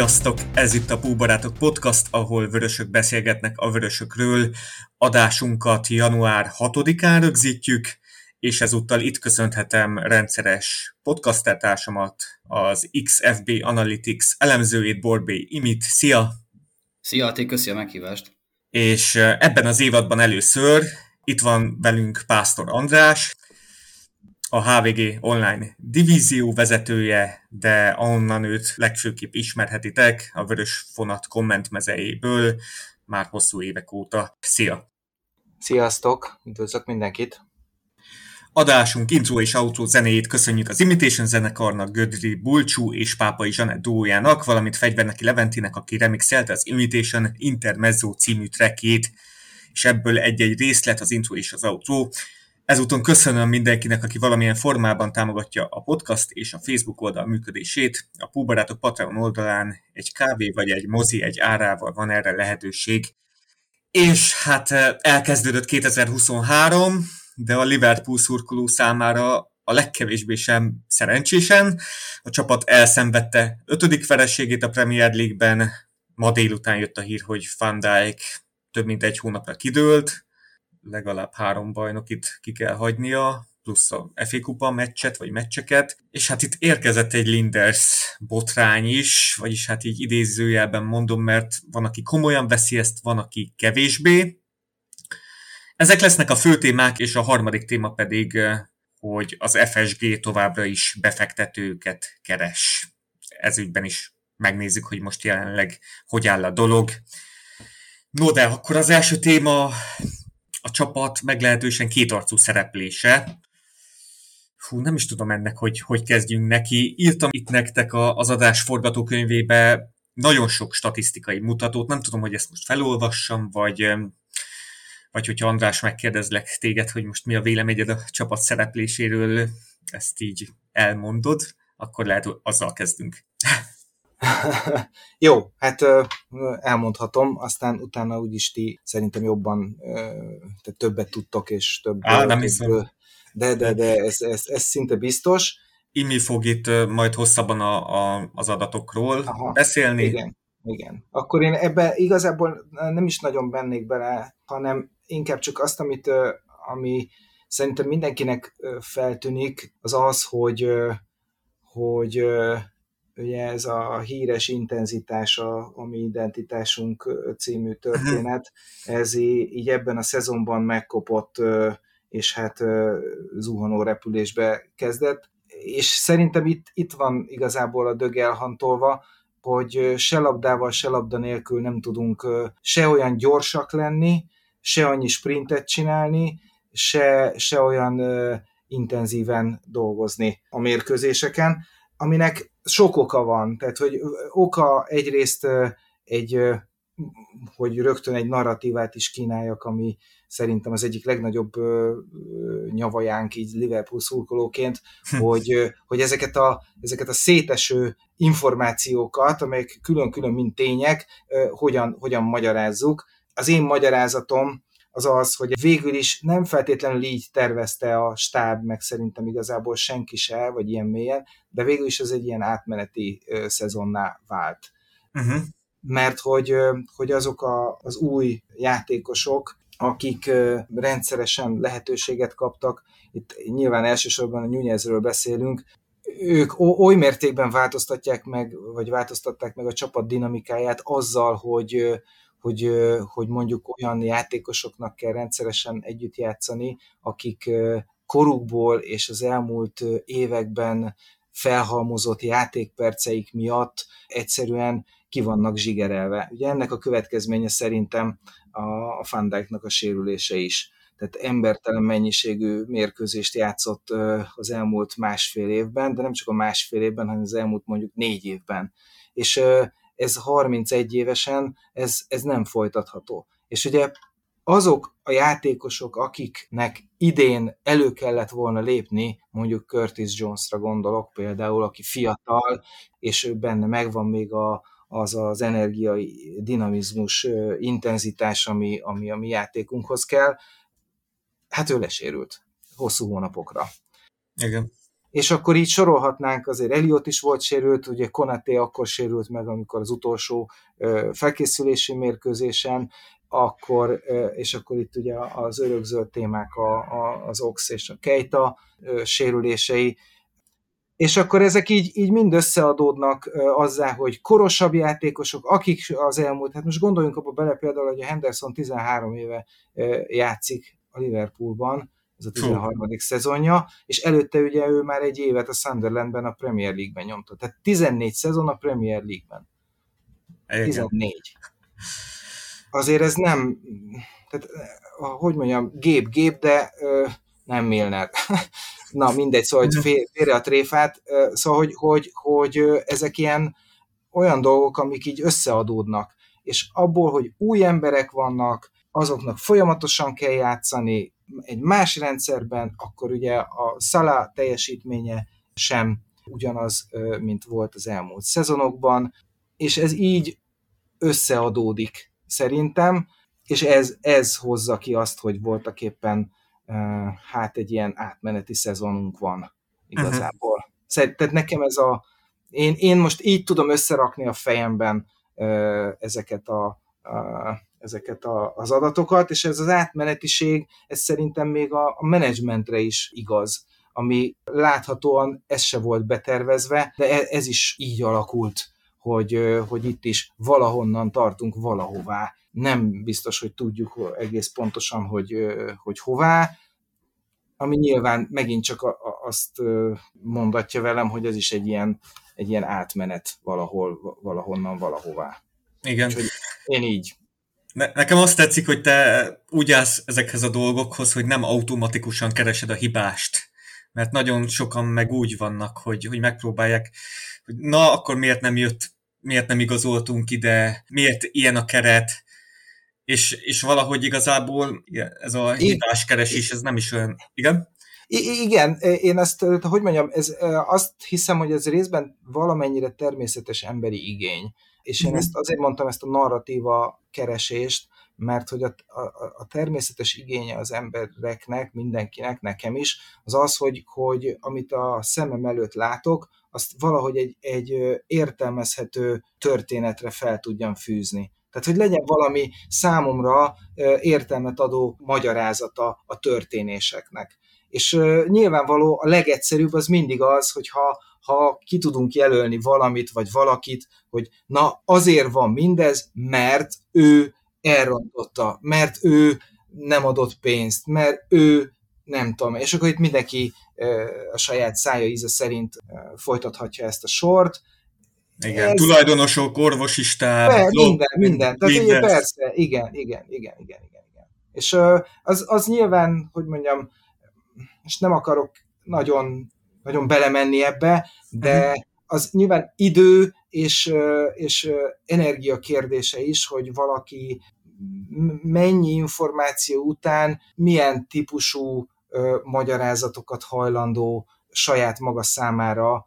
Sziasztok! Ez itt a Púbarátok Podcast, ahol vörösök beszélgetnek a vörösökről. Adásunkat január 6-án rögzítjük, és ezúttal itt köszönhetem rendszeres podcastertársamat, az XFB Analytics elemzőjét, Borbé Imit. Szia! Szia, Ati, köszi a meghívást! És ebben az évadban először itt van velünk Pásztor András, a HVG online divízió vezetője, de ahonnan őt legfőképp ismerhetitek a Vörös Fonat kommentmezejéből már hosszú évek óta. Szia! Sziasztok! Üdvözlök mindenkit! Adásunk intro és outro zenéjét köszönjük az Imitation zenekarnak, Gödri Bulcsú és Pápai Zsanett duójának, valamint Fegyverneki Leventinek, aki remixelte az Imitation Intermezzo című trackjét, és ebből egy-egy részlet, az intro és az outro. Ezúton köszönöm mindenkinek, aki valamilyen formában támogatja a podcast és a Facebook oldal működését. A Púbarátok Patreon oldalán egy kávé vagy egy mozi egy árával van erre lehetőség. És hát eh, elkezdődött 2023, de a Liverpool szurkoló számára a legkevésbé sem szerencsésen. A csapat elszenvedte ötödik vereségét a Premier League-ben. Ma délután jött a hír, hogy Van Dijk több mint egy hónapra kidőlt, legalább három bajnokit ki kell hagynia, plusz a FA Kupa meccset, vagy meccseket, és hát itt érkezett egy Linders botrány is, vagyis hát így idézőjelben mondom, mert van, aki komolyan veszi ezt, van, aki kevésbé. Ezek lesznek a fő témák, és a harmadik téma pedig, hogy az FSG továbbra is befektetőket keres. Ez is megnézzük, hogy most jelenleg hogy áll a dolog. No, de akkor az első téma a csapat meglehetősen kétarcú szereplése. Fú, nem is tudom ennek, hogy hogy kezdjünk neki. Írtam itt nektek a, az adás forgatókönyvébe nagyon sok statisztikai mutatót, nem tudom, hogy ezt most felolvassam, vagy, vagy hogyha András megkérdezlek téged, hogy most mi a véleményed a csapat szerepléséről, ezt így elmondod, akkor lehet, hogy azzal kezdünk. Jó, hát elmondhatom, aztán utána úgyis ti szerintem jobban, te többet tudtok, és több... Á, nem hiszem. De, de, de ez, ez, ez szinte biztos. Imi fog itt majd hosszabban a, a, az adatokról Aha, beszélni. Igen, igen. Akkor én ebbe igazából nem is nagyon bennék bele, hanem inkább csak azt, amit, ami szerintem mindenkinek feltűnik, az az, hogy, hogy ugye ez a híres intenzitása, a mi identitásunk című történet, ez így ebben a szezonban megkopott, és hát zuhanó repülésbe kezdett, és szerintem itt, itt van igazából a dög elhantolva, hogy se labdával, se labda nélkül nem tudunk se olyan gyorsak lenni, se annyi sprintet csinálni, se, se olyan intenzíven dolgozni a mérkőzéseken, aminek sok oka van. Tehát, hogy oka egyrészt egy, hogy rögtön egy narratívát is kínáljak, ami szerintem az egyik legnagyobb nyavajánk így Liverpool szurkolóként, hm. hogy, hogy ezeket, a, ezeket a széteső információkat, amelyek külön-külön mint tények, hogyan, hogyan magyarázzuk. Az én magyarázatom az az, hogy végül is nem feltétlenül így tervezte a stáb, meg szerintem igazából senki se, vagy ilyen mélyen, de végül is ez egy ilyen átmeneti szezonná vált. Uh-huh. Mert hogy, hogy azok a, az új játékosok, akik rendszeresen lehetőséget kaptak, itt nyilván elsősorban a Nunezről beszélünk, ők oly mértékben változtatják meg, vagy változtatták meg a csapat dinamikáját azzal, hogy, hogy, hogy mondjuk olyan játékosoknak kell rendszeresen együtt játszani, akik korukból és az elmúlt években felhalmozott játékperceik miatt egyszerűen ki vannak zsigerelve. Ugye ennek a következménye szerintem a Fandijknak a sérülése is. Tehát embertelen mennyiségű mérkőzést játszott az elmúlt másfél évben, de nem csak a másfél évben, hanem az elmúlt mondjuk négy évben. És ez 31 évesen, ez, ez nem folytatható. És ugye azok a játékosok, akiknek idén elő kellett volna lépni, mondjuk Curtis Jonesra gondolok például, aki fiatal, és benne megvan még a, az az energiai dinamizmus, intenzitás, ami, ami a mi játékunkhoz kell, hát ő lesérült hosszú hónapokra. Igen. És akkor így sorolhatnánk, azért Eliott is volt sérült, ugye Konaté akkor sérült meg, amikor az utolsó felkészülési mérkőzésen, akkor, és akkor itt ugye az örökzöld témák a, a, az Ox és a Keita sérülései, és akkor ezek így, így mind összeadódnak azzá, hogy korosabb játékosok, akik az elmúlt, hát most gondoljunk abba bele például, hogy a Henderson 13 éve játszik a Liverpoolban, ez a 13. Fú. szezonja, és előtte ugye ő már egy évet a Sunderlandben a Premier League-ben nyomta. Tehát 14 szezon a Premier League-ben. 14. Azért ez nem, tehát, hogy mondjam, gép-gép, de ö, nem Milner. Na mindegy, szóval hogy félre a tréfát, szóval hogy, hogy, hogy ezek ilyen olyan dolgok, amik így összeadódnak, és abból, hogy új emberek vannak, azoknak folyamatosan kell játszani, egy más rendszerben, akkor ugye a Szala teljesítménye sem ugyanaz, mint volt az elmúlt szezonokban, és ez így összeadódik szerintem, és ez, ez hozza ki azt, hogy voltak éppen hát egy ilyen átmeneti szezonunk van igazából. Uh-huh. Tehát nekem ez a, én, én most így tudom összerakni a fejemben ezeket a, a ezeket a, az adatokat, és ez az átmenetiség, ez szerintem még a, a menedzsmentre is igaz, ami láthatóan ez se volt betervezve, de ez, ez is így alakult, hogy, hogy itt is valahonnan tartunk valahová. Nem biztos, hogy tudjuk egész pontosan, hogy, hogy hová, ami nyilván megint csak a, a, azt mondatja velem, hogy ez is egy ilyen, egy ilyen átmenet valahol, valahonnan valahová. Igen. Úgyhogy én így ne, nekem azt tetszik, hogy te úgy állsz ezekhez a dolgokhoz, hogy nem automatikusan keresed a hibást. Mert nagyon sokan meg úgy vannak, hogy, hogy megpróbálják, hogy na, akkor miért nem jött, miért nem igazoltunk ide, miért ilyen a keret, és, és valahogy igazából ez a hibás keresés, ez nem is olyan... Igen? I- igen, én ezt, hogy mondjam, ez, azt hiszem, hogy ez részben valamennyire természetes emberi igény. És én mhm. ezt azért mondtam ezt a narratíva keresést, mert hogy a, a, a természetes igénye az embereknek, mindenkinek, nekem is, az az, hogy, hogy amit a szemem előtt látok, azt valahogy egy, egy értelmezhető történetre fel tudjam fűzni. Tehát, hogy legyen valami számomra értelmet adó magyarázata a történéseknek. És nyilvánvaló a legegyszerűbb az mindig az, hogyha ha ki tudunk jelölni valamit, vagy valakit, hogy na azért van mindez, mert ő elrontotta, mert ő nem adott pénzt, mert ő nem tudom, és akkor itt mindenki a saját szája íze szerint folytathatja ezt a sort. Igen, Ez... tulajdonosok, orvosi stáb, Be, minden, minden. Tehát minden. persze, igen, igen, igen, igen, igen, igen. És az, az nyilván, hogy mondjam, és nem akarok nagyon nagyon belemenni ebbe, de mhm. az nyilván idő és, és energia kérdése is, hogy valaki mennyi információ után milyen típusú magyarázatokat hajlandó saját maga számára,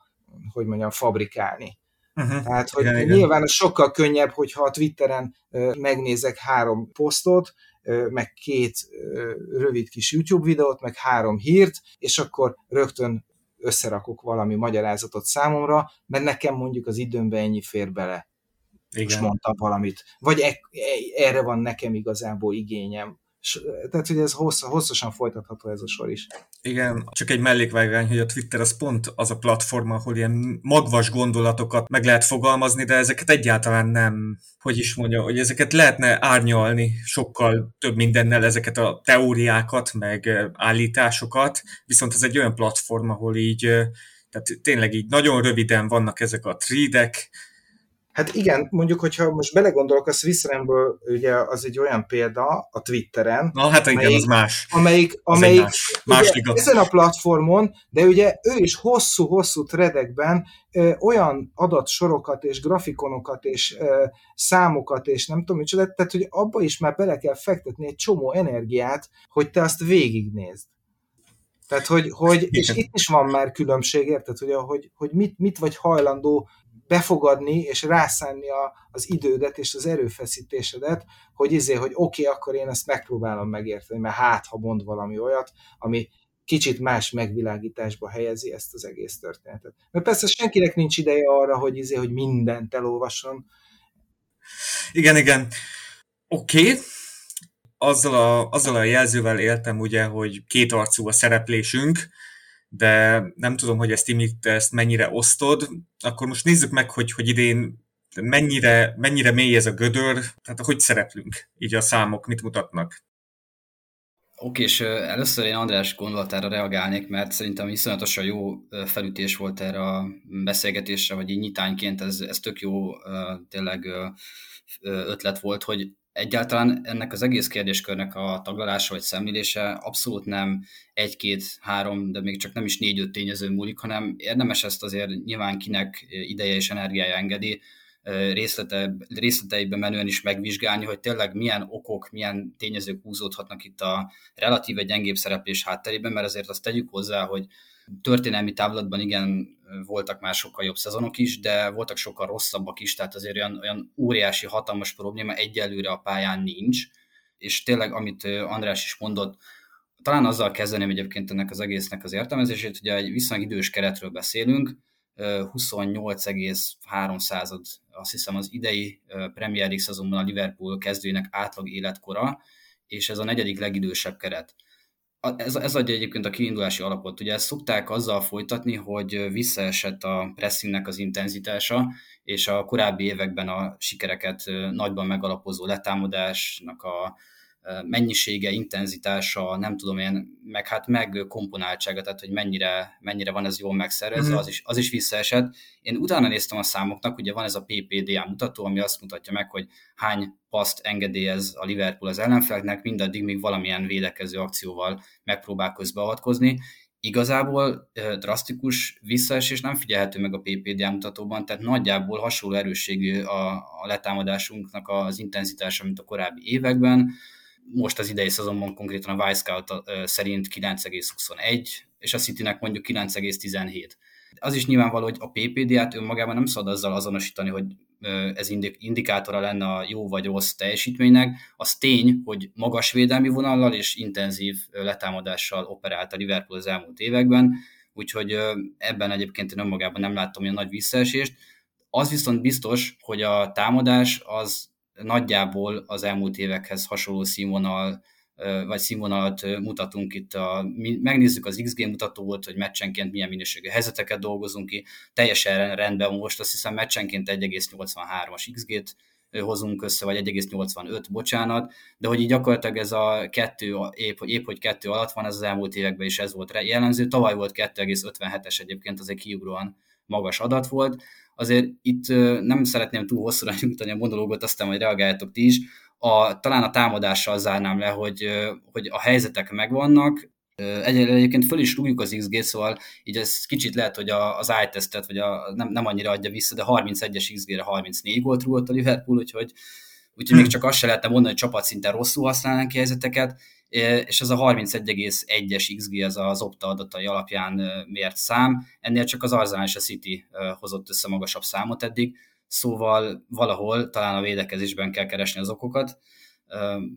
hogy mondjam, fabrikálni. Uh-huh. Tehát, hogy igen, nyilván igen. sokkal könnyebb, hogyha a Twitteren megnézek három posztot, meg két rövid kis YouTube videót, meg három hírt, és akkor rögtön összerakok valami magyarázatot számomra, mert nekem mondjuk az időmben ennyi fér bele. Igen. És mondtam valamit. Vagy e, e, erre van nekem igazából igényem. Tehát, hogy ez hossz, hosszasan folytatható ez a sor is. Igen, csak egy mellékvágány, hogy a Twitter az pont az a platform, ahol ilyen magvas gondolatokat meg lehet fogalmazni, de ezeket egyáltalán nem, hogy is mondja, hogy ezeket lehetne árnyalni sokkal több mindennel, ezeket a teóriákat, meg állításokat, viszont ez egy olyan platform, ahol így, tehát tényleg így nagyon röviden vannak ezek a trídek, Hát igen, mondjuk, hogyha most belegondolok, a Swissramből ugye az egy olyan példa a Twitteren. Na hát igen, amelyik, az más. Amelyik, amelyik más, más ugye, ezen a platformon, de ugye ő is hosszú-hosszú threadekben ö, olyan adatsorokat és grafikonokat és ö, számokat és nem tudom micsoda, tehát hogy abba is már bele kell fektetni egy csomó energiát, hogy te azt végignézd. Tehát, hogy, hogy és itt is van már különbség, érted, hogy, hogy, hogy mit, mit vagy hajlandó befogadni és rászánni a, az idődet és az erőfeszítésedet, hogy izé, hogy oké, okay, akkor én ezt megpróbálom megérteni, mert hát, ha mond valami olyat, ami kicsit más megvilágításba helyezi ezt az egész történetet. Mert persze senkinek nincs ideje arra, hogy, izé, hogy mindent elolvasson. Igen, igen. Oké. Okay. Azzal a, azzal a jelzővel éltem ugye, hogy két arcú a szereplésünk, de nem tudom, hogy ezt Timit ezt mennyire osztod. Akkor most nézzük meg, hogy, hogy idén mennyire, mennyire mély ez a gödör, tehát hogy szereplünk így a számok, mit mutatnak. Oké, és először én András gondolatára reagálnék, mert szerintem iszonyatosan jó felütés volt erre a beszélgetésre, vagy így nyitányként ez, ez tök jó tényleg ötlet volt, hogy egyáltalán ennek az egész kérdéskörnek a taglalása vagy szemlélése abszolút nem egy-két-három, de még csak nem is négy-öt tényező múlik, hanem érdemes ezt azért nyilván kinek ideje és energiája engedi, részlete, részleteiben menően is megvizsgálni, hogy tényleg milyen okok, milyen tényezők húzódhatnak itt a relatíve gyengébb szereplés hátterében, mert azért azt tegyük hozzá, hogy történelmi távlatban igen voltak már sokkal jobb szezonok is, de voltak sokkal rosszabbak is, tehát azért olyan, olyan óriási, hatalmas probléma egyelőre a pályán nincs, és tényleg, amit András is mondott, talán azzal kezdeném egyébként ennek az egésznek az értelmezését, hogy egy viszonylag idős keretről beszélünk, 28,3 század, azt hiszem az idei Premier League szezonban a Liverpool kezdőjének átlag életkora, és ez a negyedik legidősebb keret. Ez, ez adja egyébként a kiindulási alapot. Ugye ezt szokták azzal folytatni, hogy visszaesett a pressingnek az intenzitása, és a korábbi években a sikereket nagyban megalapozó letámadásnak a mennyisége, intenzitása, nem tudom én, meg hát meg komponáltsága, tehát hogy mennyire, mennyire van ez jól megszervezve, mm-hmm. az, is, az is visszaesett. Én utána néztem a számoknak, ugye van ez a PPDA mutató, ami azt mutatja meg, hogy hány paszt engedélyez a Liverpool az ellenfeleknek, mindaddig még valamilyen védekező akcióval megpróbál közbeavatkozni. Igazából drasztikus visszaesés nem figyelhető meg a PPDA mutatóban, tehát nagyjából hasonló erősségű a, a letámadásunknak az intenzitása, mint a korábbi években most az idei szezonban konkrétan a Wisecout szerint 9,21, és a Citynek mondjuk 9,17. Az is nyilvánvaló, hogy a PPD-át önmagában nem szabad azzal azonosítani, hogy ez indikátora lenne a jó vagy rossz teljesítménynek. Az tény, hogy magas védelmi vonallal és intenzív letámadással operált a Liverpool az elmúlt években, úgyhogy ebben egyébként én önmagában nem láttam olyan nagy visszaesést. Az viszont biztos, hogy a támadás az nagyjából az elmúlt évekhez hasonló színvonal vagy színvonalat mutatunk itt. A, mi megnézzük az XG mutatót, hogy meccsenként milyen minőségű helyzeteket dolgozunk ki. Teljesen rendben most azt hiszem meccsenként 1,83-as XG-t hozunk össze, vagy 1,85, bocsánat, de hogy így gyakorlatilag ez a kettő, épp, épp hogy kettő alatt van, ez az elmúlt években is ez volt jellemző. Tavaly volt 2,57-es egyébként, az egy kiugróan magas adat volt azért itt nem szeretném túl hosszúra nyújtani a monológot, aztán majd reagáljátok ti is. A, talán a támadással zárnám le, hogy, hogy a helyzetek megvannak, Egyébként föl is rúgjuk az XG, szóval így ez kicsit lehet, hogy az i-tesztet, vagy a, nem, nem annyira adja vissza, de 31-es XG-re 34 gólt rúgott a Liverpool, úgyhogy, úgyhogy még csak azt se lehetne mondani, hogy csapatszinten rosszul használnánk ki helyzeteket, és ez a 31,1-es XG az az opta adatai alapján mért szám, ennél csak az Arsenal és a City hozott össze magasabb számot eddig, szóval valahol talán a védekezésben kell keresni az okokat,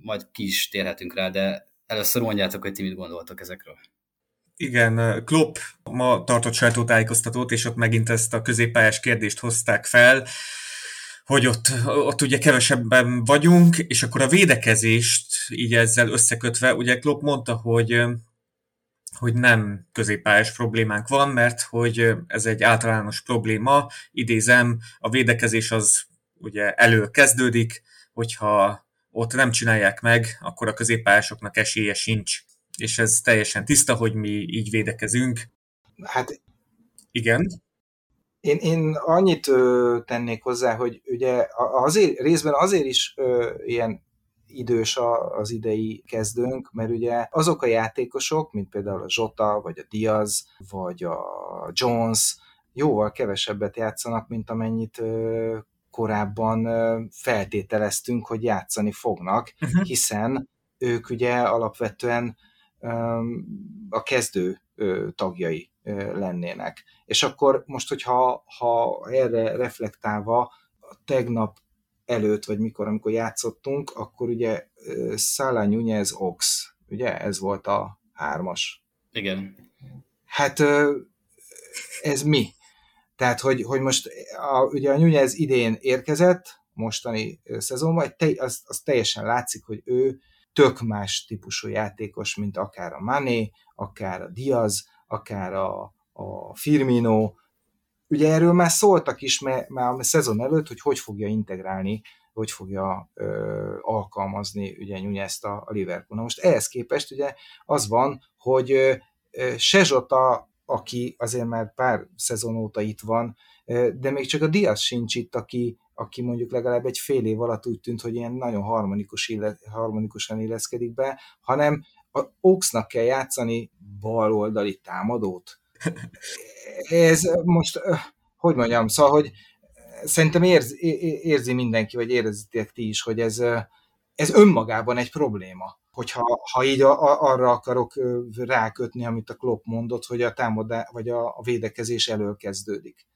majd ki is térhetünk rá, de először mondjátok, hogy ti mit gondoltok ezekről. Igen, Klopp ma tartott sajtótájékoztatót, és ott megint ezt a középpályás kérdést hozták fel, hogy ott, ott ugye kevesebben vagyunk, és akkor a védekezést így ezzel összekötve, ugye Klopp mondta, hogy hogy nem középpályás problémánk van, mert hogy ez egy általános probléma, idézem, a védekezés az ugye elő kezdődik, hogyha ott nem csinálják meg, akkor a középpályásoknak esélye sincs. És ez teljesen tiszta, hogy mi így védekezünk. Hát igen. Én, én annyit ö, tennék hozzá, hogy ugye azért, részben azért is ö, ilyen idős a, az idei kezdőnk, mert ugye azok a játékosok, mint például a Zsota, vagy a Diaz, vagy a Jones, jóval kevesebbet játszanak, mint amennyit ö, korábban feltételeztünk, hogy játszani fognak, uh-huh. hiszen ők ugye alapvetően a kezdő tagjai lennének. És akkor most, hogyha ha erre reflektálva tegnap előtt, vagy mikor, amikor játszottunk, akkor ugye Szala Nunez Ox, ugye ez volt a hármas. Igen. Hát ez mi? Tehát, hogy, hogy most a, ugye a Nunez idén érkezett, mostani szezonban, te, az, az teljesen látszik, hogy ő tök más típusú játékos, mint akár a Mané, akár a Diaz, akár a, a Firmino. Ugye erről már szóltak is mert, már a szezon előtt, hogy hogy fogja integrálni, hogy fogja ö, alkalmazni ugye Nunez-t a, a Liverpool. Na most ehhez képest ugye az van, hogy ö, Sezsota, aki azért már pár szezon óta itt van, de még csak a Diaz sincs itt, aki, aki mondjuk legalább egy fél év alatt úgy tűnt, hogy ilyen nagyon harmonikus illet, harmonikusan illeszkedik be, hanem a Oxnak kell játszani baloldali támadót. Ez most, hogy mondjam, szóval, hogy szerintem érz, érzi mindenki, vagy érzitek ti is, hogy ez, ez önmagában egy probléma. Hogyha ha így a, a, arra akarok rákötni, amit a Klopp mondott, hogy a támadás, vagy a, a védekezés elől kezdődik.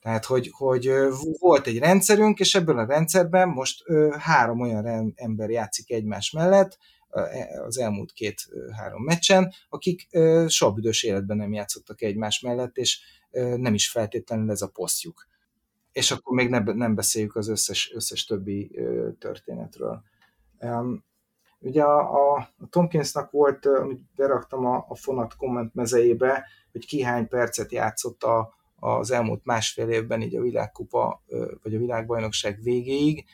Tehát, hogy, hogy volt egy rendszerünk, és ebből a rendszerben most három olyan ember játszik egymás mellett, e, az elmúlt két-három meccsen, akik soha büdös életben nem játszottak egymás mellett, és nem is feltétlenül ez a posztjuk. És akkor még ne, nem beszéljük az összes, összes többi történetről. Ugye a, a Tomkinsnak volt, amit beraktam a, a fonat komment mezejébe, hogy ki hány percet játszott a, az elmúlt másfél évben így a világkupa, vagy a világbajnokság végéig,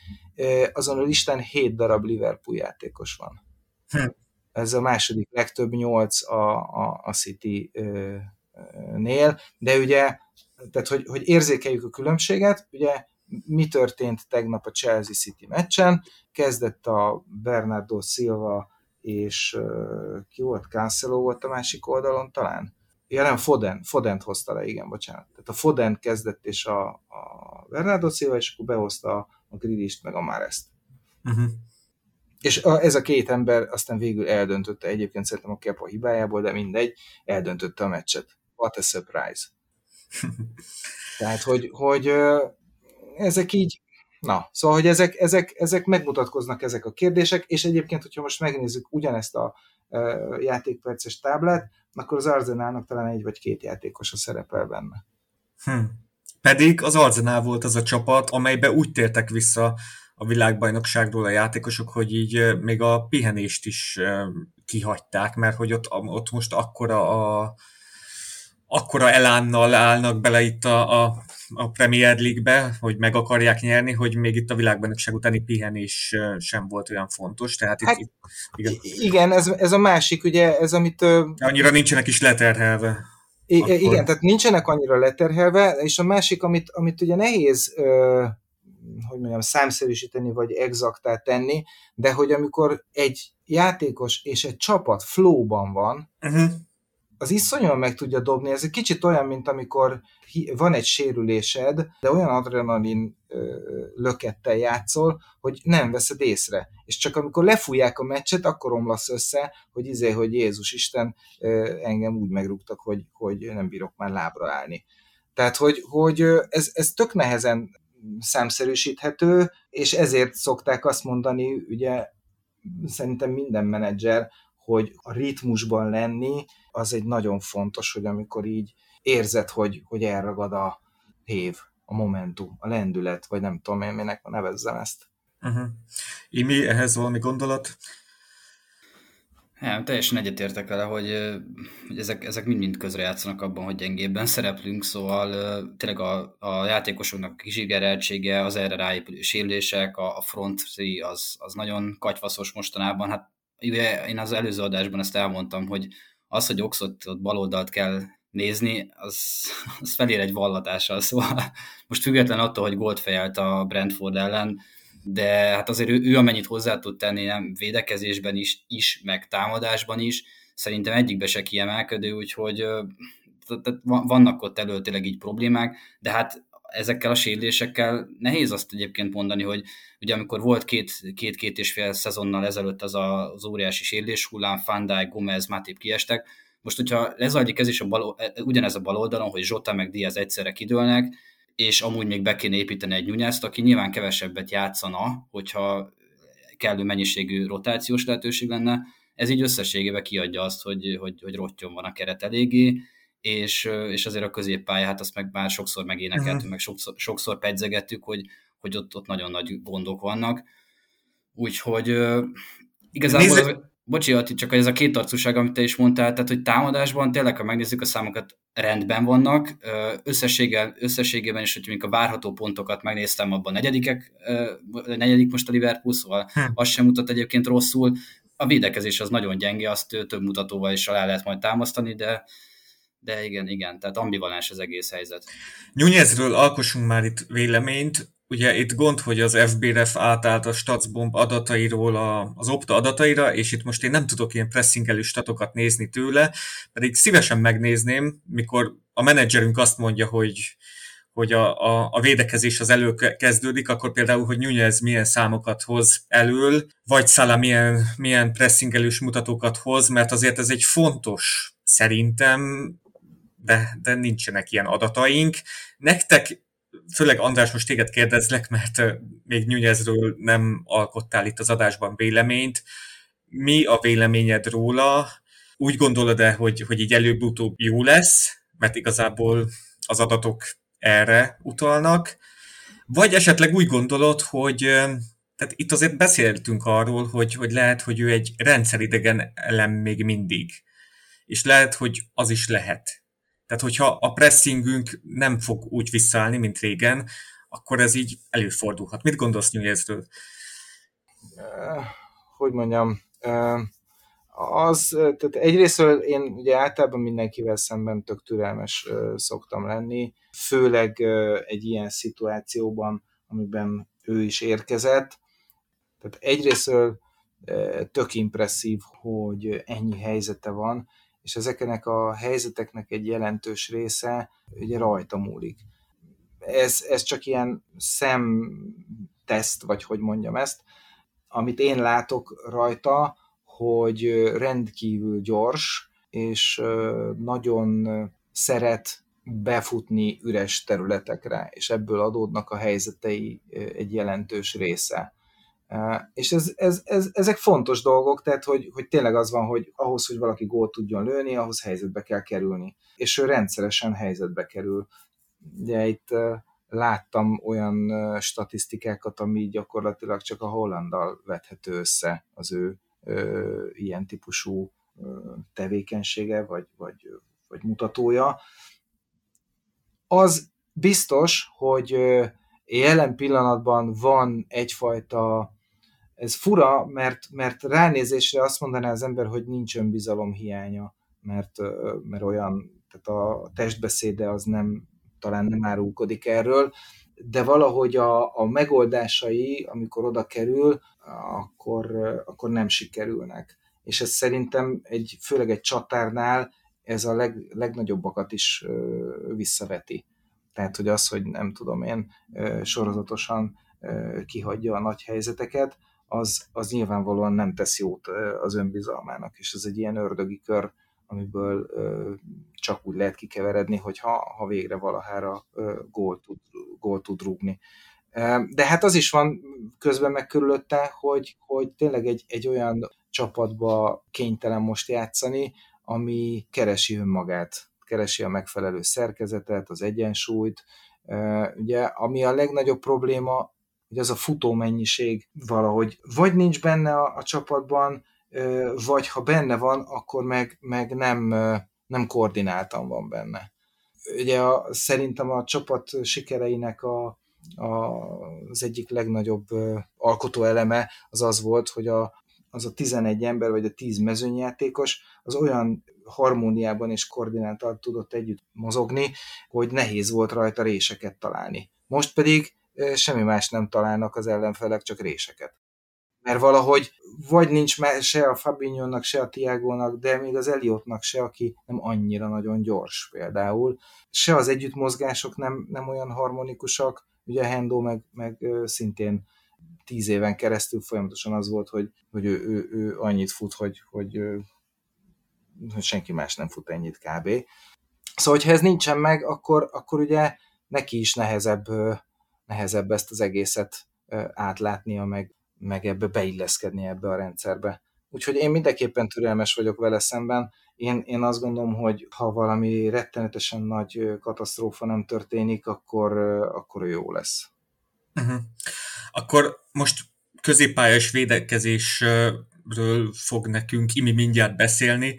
azon a listán 7 darab Liverpool játékos van. Hm. Ez a második legtöbb, 8 a, a, a City-nél, de ugye, tehát hogy, hogy érzékeljük a különbséget, ugye mi történt tegnap a Chelsea City meccsen, kezdett a Bernardo Silva és ki volt, Cancelo volt a másik oldalon talán? Ja nem, Foden, Fodent hozta le, igen, bocsánat. Tehát a Foden kezdett és a, a Bernardo Silva, és akkor behozta a Grilist meg a Máreszt. Uh-huh. És a, ez a két ember aztán végül eldöntötte, egyébként szerintem a Kepa hibájából, de mindegy, eldöntötte a meccset. What a surprise. Tehát, hogy, hogy ezek így, na, szóval, hogy ezek, ezek, ezek megmutatkoznak ezek a kérdések, és egyébként, hogyha most megnézzük ugyanezt a játékperces táblát, akkor az Arzenálnak talán egy vagy két játékos a szerepel benne. Hm. Pedig az Arzenál volt az a csapat, amelybe úgy tértek vissza a világbajnokságról a játékosok, hogy így még a pihenést is kihagyták, mert hogy ott, ott most akkora a, akkora elánnal állnak bele itt a, a, a Premier League-be, hogy meg akarják nyerni, hogy még itt a világbajnokság utáni pihenés sem volt olyan fontos. Tehát hát, itt, igen, igen ez, ez a másik, ugye, ez amit... Annyira nincsenek is leterhelve. I- akkor... Igen, tehát nincsenek annyira leterhelve, és a másik, amit, amit ugye nehéz hogy mondjam, számszerűsíteni, vagy exaktá tenni, de hogy amikor egy játékos és egy csapat flowban van, uh-huh az iszonyúan meg tudja dobni. Ez egy kicsit olyan, mint amikor van egy sérülésed, de olyan adrenalin lökettel játszol, hogy nem veszed észre. És csak amikor lefújják a meccset, akkor omlasz össze, hogy izé, hogy Jézus Isten engem úgy megrúgtak, hogy, hogy nem bírok már lábra állni. Tehát, hogy, hogy ez, ez tök nehezen számszerűsíthető, és ezért szokták azt mondani, ugye szerintem minden menedzser, hogy a ritmusban lenni, az egy nagyon fontos, hogy amikor így érzed, hogy, hogy elragad a hév, a momentum, a lendület, vagy nem tudom én, minek nevezzem ezt. Uh-huh. Imi, ehhez valami gondolat? Nem, teljesen egyetértek vele, hogy, hogy ezek, ezek mind-mind közrejátszanak abban, hogy gyengébben szereplünk, szóval tényleg a, a játékosoknak kizsigereltsége, az erre ráépülő sérülések, a, a front az, az nagyon katyvaszos mostanában, hát ugye én az előző adásban ezt elmondtam, hogy az, hogy Oxot ott baloldalt kell nézni, az, az felér egy vallatással, szóval most független attól, hogy gólt fejelt a Brentford ellen, de hát azért ő, ő amennyit hozzá tud tenni nem védekezésben is, is, meg támadásban is, szerintem egyikbe se kiemelkedő, úgyhogy vannak ott előttileg így problémák, de hát ezekkel a sérülésekkel nehéz azt egyébként mondani, hogy ugye amikor volt két, két, két és fél szezonnal ezelőtt az a, az óriási sérülés hullám, Fandai, Gomez, Matip kiestek, most hogyha lezajlik ez is a bal, e, ugyanez a bal oldalon, hogy Zsota meg Diaz egyszerre kidőlnek, és amúgy még be kéne építeni egy nyúnyászt, aki nyilván kevesebbet játszana, hogyha kellő mennyiségű rotációs lehetőség lenne, Ez így összességében kiadja azt, hogy, hogy, hogy rottyon van a keret eléggé, és, és azért a középpálya, hát azt meg már sokszor megénekeltünk, uh-huh. meg sokszor, sokszor pedzegettük, hogy, hogy ott, ott nagyon nagy gondok vannak. Úgyhogy igazából... Nézze... Bocsi, Ati, csak ez a két arcúság, amit te is mondtál, tehát hogy támadásban tényleg, ha megnézzük a számokat, rendben vannak. Összességgel, összességében is, hogy a várható pontokat megnéztem, abban negyedikek, negyedik most a Liverpool, szóval hm. az sem mutat egyébként rosszul. A védekezés az nagyon gyenge, azt több mutatóval is alá lehet majd támasztani, de, de igen, igen, tehát ambivalens az egész helyzet. Nyújezről alkossunk már itt véleményt. Ugye itt gond, hogy az FBRF átállt a Statsbomb adatairól a, az Opta adataira, és itt most én nem tudok ilyen pressingelő statokat nézni tőle, pedig szívesen megnézném, mikor a menedzserünk azt mondja, hogy hogy a, a, a védekezés az előkezdődik, akkor például, hogy Nunez milyen számokat hoz elől, vagy Szala milyen, milyen pressingelős mutatókat hoz, mert azért ez egy fontos szerintem, de, de nincsenek ilyen adataink. Nektek főleg András, most téged kérdezlek, mert még Nyújezről nem alkottál itt az adásban véleményt. Mi a véleményed róla? Úgy gondolod-e, hogy, hogy így előbb-utóbb jó lesz, mert igazából az adatok erre utalnak, vagy esetleg úgy gondolod, hogy tehát itt azért beszéltünk arról, hogy, hogy lehet, hogy ő egy rendszeridegen elem még mindig. És lehet, hogy az is lehet. Tehát, hogyha a pressingünk nem fog úgy visszaállni, mint régen, akkor ez így előfordulhat. Mit gondolsz Nunezről? Hogy mondjam, az, tehát egyrésztről én ugye általában mindenkivel szemben tök türelmes szoktam lenni, főleg egy ilyen szituációban, amiben ő is érkezett. Tehát egyrésztről tök impresszív, hogy ennyi helyzete van, és ezeknek a helyzeteknek egy jelentős része ugye rajta múlik. Ez, ez csak ilyen szemteszt, vagy hogy mondjam ezt, amit én látok rajta, hogy rendkívül gyors, és nagyon szeret befutni üres területekre, és ebből adódnak a helyzetei egy jelentős része. És ez, ez, ez, ezek fontos dolgok, tehát hogy, hogy tényleg az van, hogy ahhoz, hogy valaki gólt tudjon lőni, ahhoz helyzetbe kell kerülni. És ő rendszeresen helyzetbe kerül. Ugye itt láttam olyan statisztikákat, ami gyakorlatilag csak a Hollandal vethető össze az ő ö, ilyen típusú ö, tevékenysége, vagy, vagy, vagy mutatója. Az biztos, hogy jelen pillanatban van egyfajta ez fura, mert, mert ránézésre azt mondaná az ember, hogy nincs önbizalom hiánya, mert, mert olyan, tehát a testbeszéde az nem, talán nem árulkodik erről, de valahogy a, a megoldásai, amikor oda kerül, akkor, akkor nem sikerülnek. És ez szerintem egy, főleg egy csatárnál ez a leg, legnagyobbakat is visszaveti. Tehát, hogy az, hogy nem tudom én, sorozatosan kihagyja a nagy helyzeteket, az, az nyilvánvalóan nem tesz jót az önbizalmának, és ez egy ilyen ördögi kör, amiből csak úgy lehet kikeveredni, hogyha ha végre valahára gól tud, gól tud rúgni. De hát az is van közben meg körülötte, hogy, hogy tényleg egy, egy olyan csapatba kénytelen most játszani, ami keresi önmagát, keresi a megfelelő szerkezetet, az egyensúlyt. Ugye, ami a legnagyobb probléma, hogy az a futó mennyiség valahogy vagy nincs benne a, a csapatban, vagy ha benne van, akkor meg, meg nem, nem koordináltan van benne. Ugye a, szerintem a csapat sikereinek a, a, az egyik legnagyobb alkotó eleme az az volt, hogy a, az a 11 ember, vagy a 10 mezőnyjátékos, az olyan harmóniában és koordináltan tudott együtt mozogni, hogy nehéz volt rajta réseket találni. Most pedig semmi más nem találnak az ellenfelek, csak réseket. Mert valahogy vagy nincs se a Fabinho-nak, se a Tiago-nak, de még az Eliotnak se, aki nem annyira nagyon gyors például. Se az együttmozgások nem, nem olyan harmonikusak, ugye a Hendo meg, meg szintén tíz éven keresztül folyamatosan az volt, hogy, hogy ő, ő, ő annyit fut, hogy, hogy, hogy senki más nem fut ennyit kb. Szóval, hogyha ez nincsen meg, akkor, akkor ugye neki is nehezebb nehezebb ezt az egészet átlátnia, meg, meg ebbe beilleszkedni ebbe a rendszerbe. Úgyhogy én mindenképpen türelmes vagyok vele szemben. Én, én azt gondolom, hogy ha valami rettenetesen nagy katasztrófa nem történik, akkor, akkor jó lesz. Uh-huh. Akkor most középpályás védekezésről fog nekünk Imi mindjárt beszélni,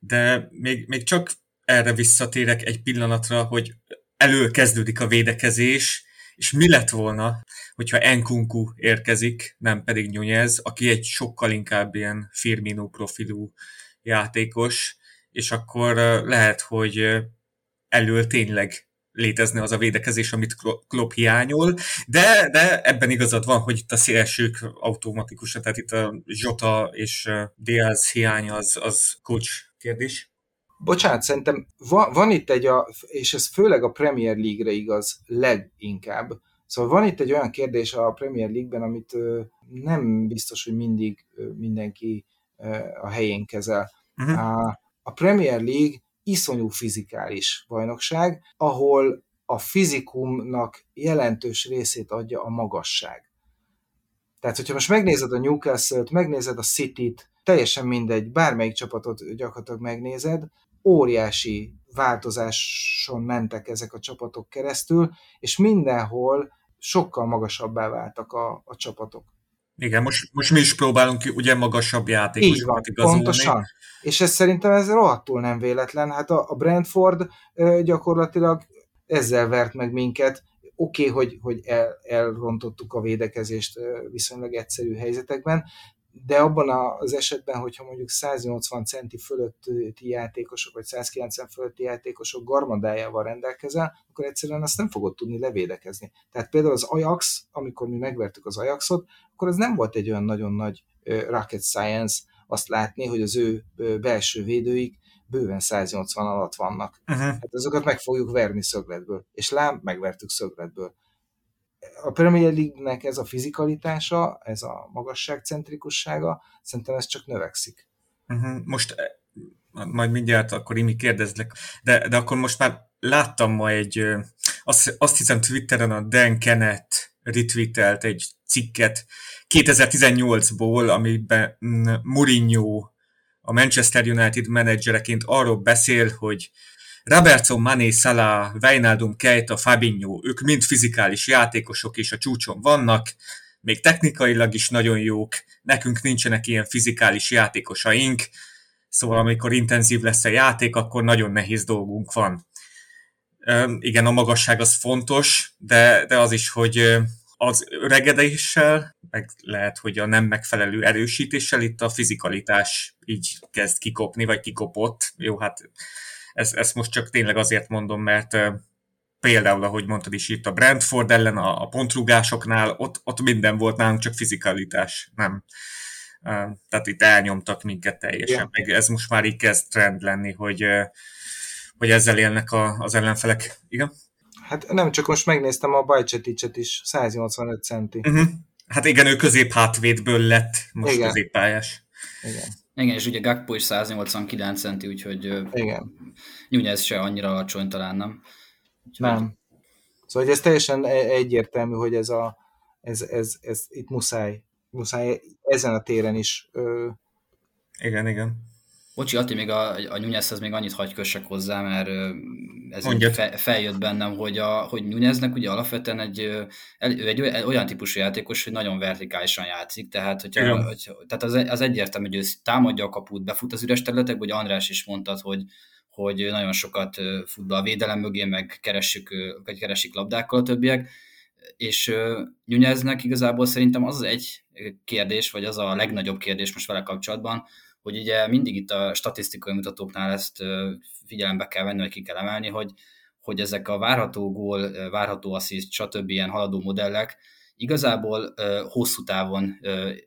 de még, még csak erre visszatérek egy pillanatra, hogy elő kezdődik a védekezés, és mi lett volna, hogyha Enkunku érkezik, nem pedig Nyújez, aki egy sokkal inkább ilyen Firmino profilú játékos, és akkor lehet, hogy elől tényleg létezne az a védekezés, amit Klopp hiányol, de, de ebben igazad van, hogy itt a szélsők automatikusan, tehát itt a Zsota és Diaz hiány az, az coach kérdés. Bocsánat, szerintem van, van itt egy, a, és ez főleg a Premier League-re igaz leginkább, Szóval van itt egy olyan kérdés a Premier League-ben, amit nem biztos, hogy mindig mindenki a helyén kezel. Uh-huh. A Premier League iszonyú fizikális bajnokság, ahol a fizikumnak jelentős részét adja a magasság. Tehát, hogyha most megnézed a Newcastle-t, megnézed a City-t, teljesen mindegy, bármelyik csapatot gyakorlatilag megnézed, óriási változáson mentek ezek a csapatok keresztül, és mindenhol sokkal magasabbá váltak a, a csapatok. Igen, most, most mi is próbálunk ugye magasabb játékosokat igazolni. pontosan. És ez szerintem ez rohadtul nem véletlen. Hát a, a Brentford gyakorlatilag ezzel vert meg minket. Oké, okay, hogy, hogy el, elrontottuk a védekezést viszonylag egyszerű helyzetekben, de abban az esetben, hogyha mondjuk 180 centi fölötti játékosok, vagy 190 fölötti játékosok garmadájával rendelkezel, akkor egyszerűen azt nem fogod tudni levédekezni. Tehát például az Ajax, amikor mi megvertük az Ajaxot, akkor ez nem volt egy olyan nagyon nagy rocket science azt látni, hogy az ő belső védőik bőven 180 alatt vannak. Uh-huh. Hát azokat meg fogjuk verni szögletből. És lám, megvertük szögletből a Premier League-nek ez a fizikalitása, ez a magasságcentrikussága, szerintem ez csak növekszik. Uh-huh. Most eh, majd mindjárt akkor Imi kérdezlek, de, de akkor most már láttam ma egy, azt, azt hiszem Twitteren a Dan Kenneth retweetelt egy cikket 2018-ból, amiben Mourinho a Manchester United menedzsereként arról beszél, hogy Robertson, Mané, Salah, Wijnaldum, Keita, Fabinho, ők mind fizikális játékosok és a csúcson vannak, még technikailag is nagyon jók, nekünk nincsenek ilyen fizikális játékosaink, szóval amikor intenzív lesz a játék, akkor nagyon nehéz dolgunk van. Igen, a magasság az fontos, de, de az is, hogy az öregedéssel, meg lehet, hogy a nem megfelelő erősítéssel itt a fizikalitás így kezd kikopni, vagy kikopott. Jó, hát ezt, ezt most csak tényleg azért mondom, mert például, ahogy mondtad is itt a Brentford ellen, a, a pontrugásoknál, ott, ott minden volt nálunk, csak fizikalitás, nem. Tehát itt elnyomtak minket teljesen. Yeah. Meg ez most már így kezd trend lenni, hogy, hogy ezzel élnek a, az ellenfelek. Igen? Hát nem, csak most megnéztem a Bajcseticset is, 185 centi. Uh-huh. Hát igen, ő középhátvédből lett most igen. középpályás. Igen. Igen, és ugye Gakpo is 189 centi, úgyhogy Igen. Nyújjász se annyira alacsony talán, nem? Úgyhogy... Nem. Szóval hogy ez teljesen e- egyértelmű, hogy ez, a, ez, ez, ez itt muszáj, muszáj ezen a téren is. Ö... Igen, igen. Bocsi, Ati, még a, a Nunezhez még annyit hagy kössek hozzá, mert ez fe, feljött bennem, hogy, a, hogy Nuneznek ugye alapvetően egy, egy, egy olyan típusú játékos, hogy nagyon vertikálisan játszik, tehát, hogyha, hogy, tehát az, az egyértelmű, hogy ő támadja a kaput, befut az üres területek, hogy András is mondtad, hogy, hogy nagyon sokat fut be a védelem mögé, meg keressük, vagy keresik labdákkal a többiek, és Nuneznek igazából szerintem az az egy kérdés, vagy az a legnagyobb kérdés most vele kapcsolatban, hogy ugye mindig itt a statisztikai mutatóknál ezt figyelembe kell venni, vagy ki kell emelni, hogy, hogy ezek a várható gól, várható assziszt, stb. ilyen haladó modellek igazából hosszú távon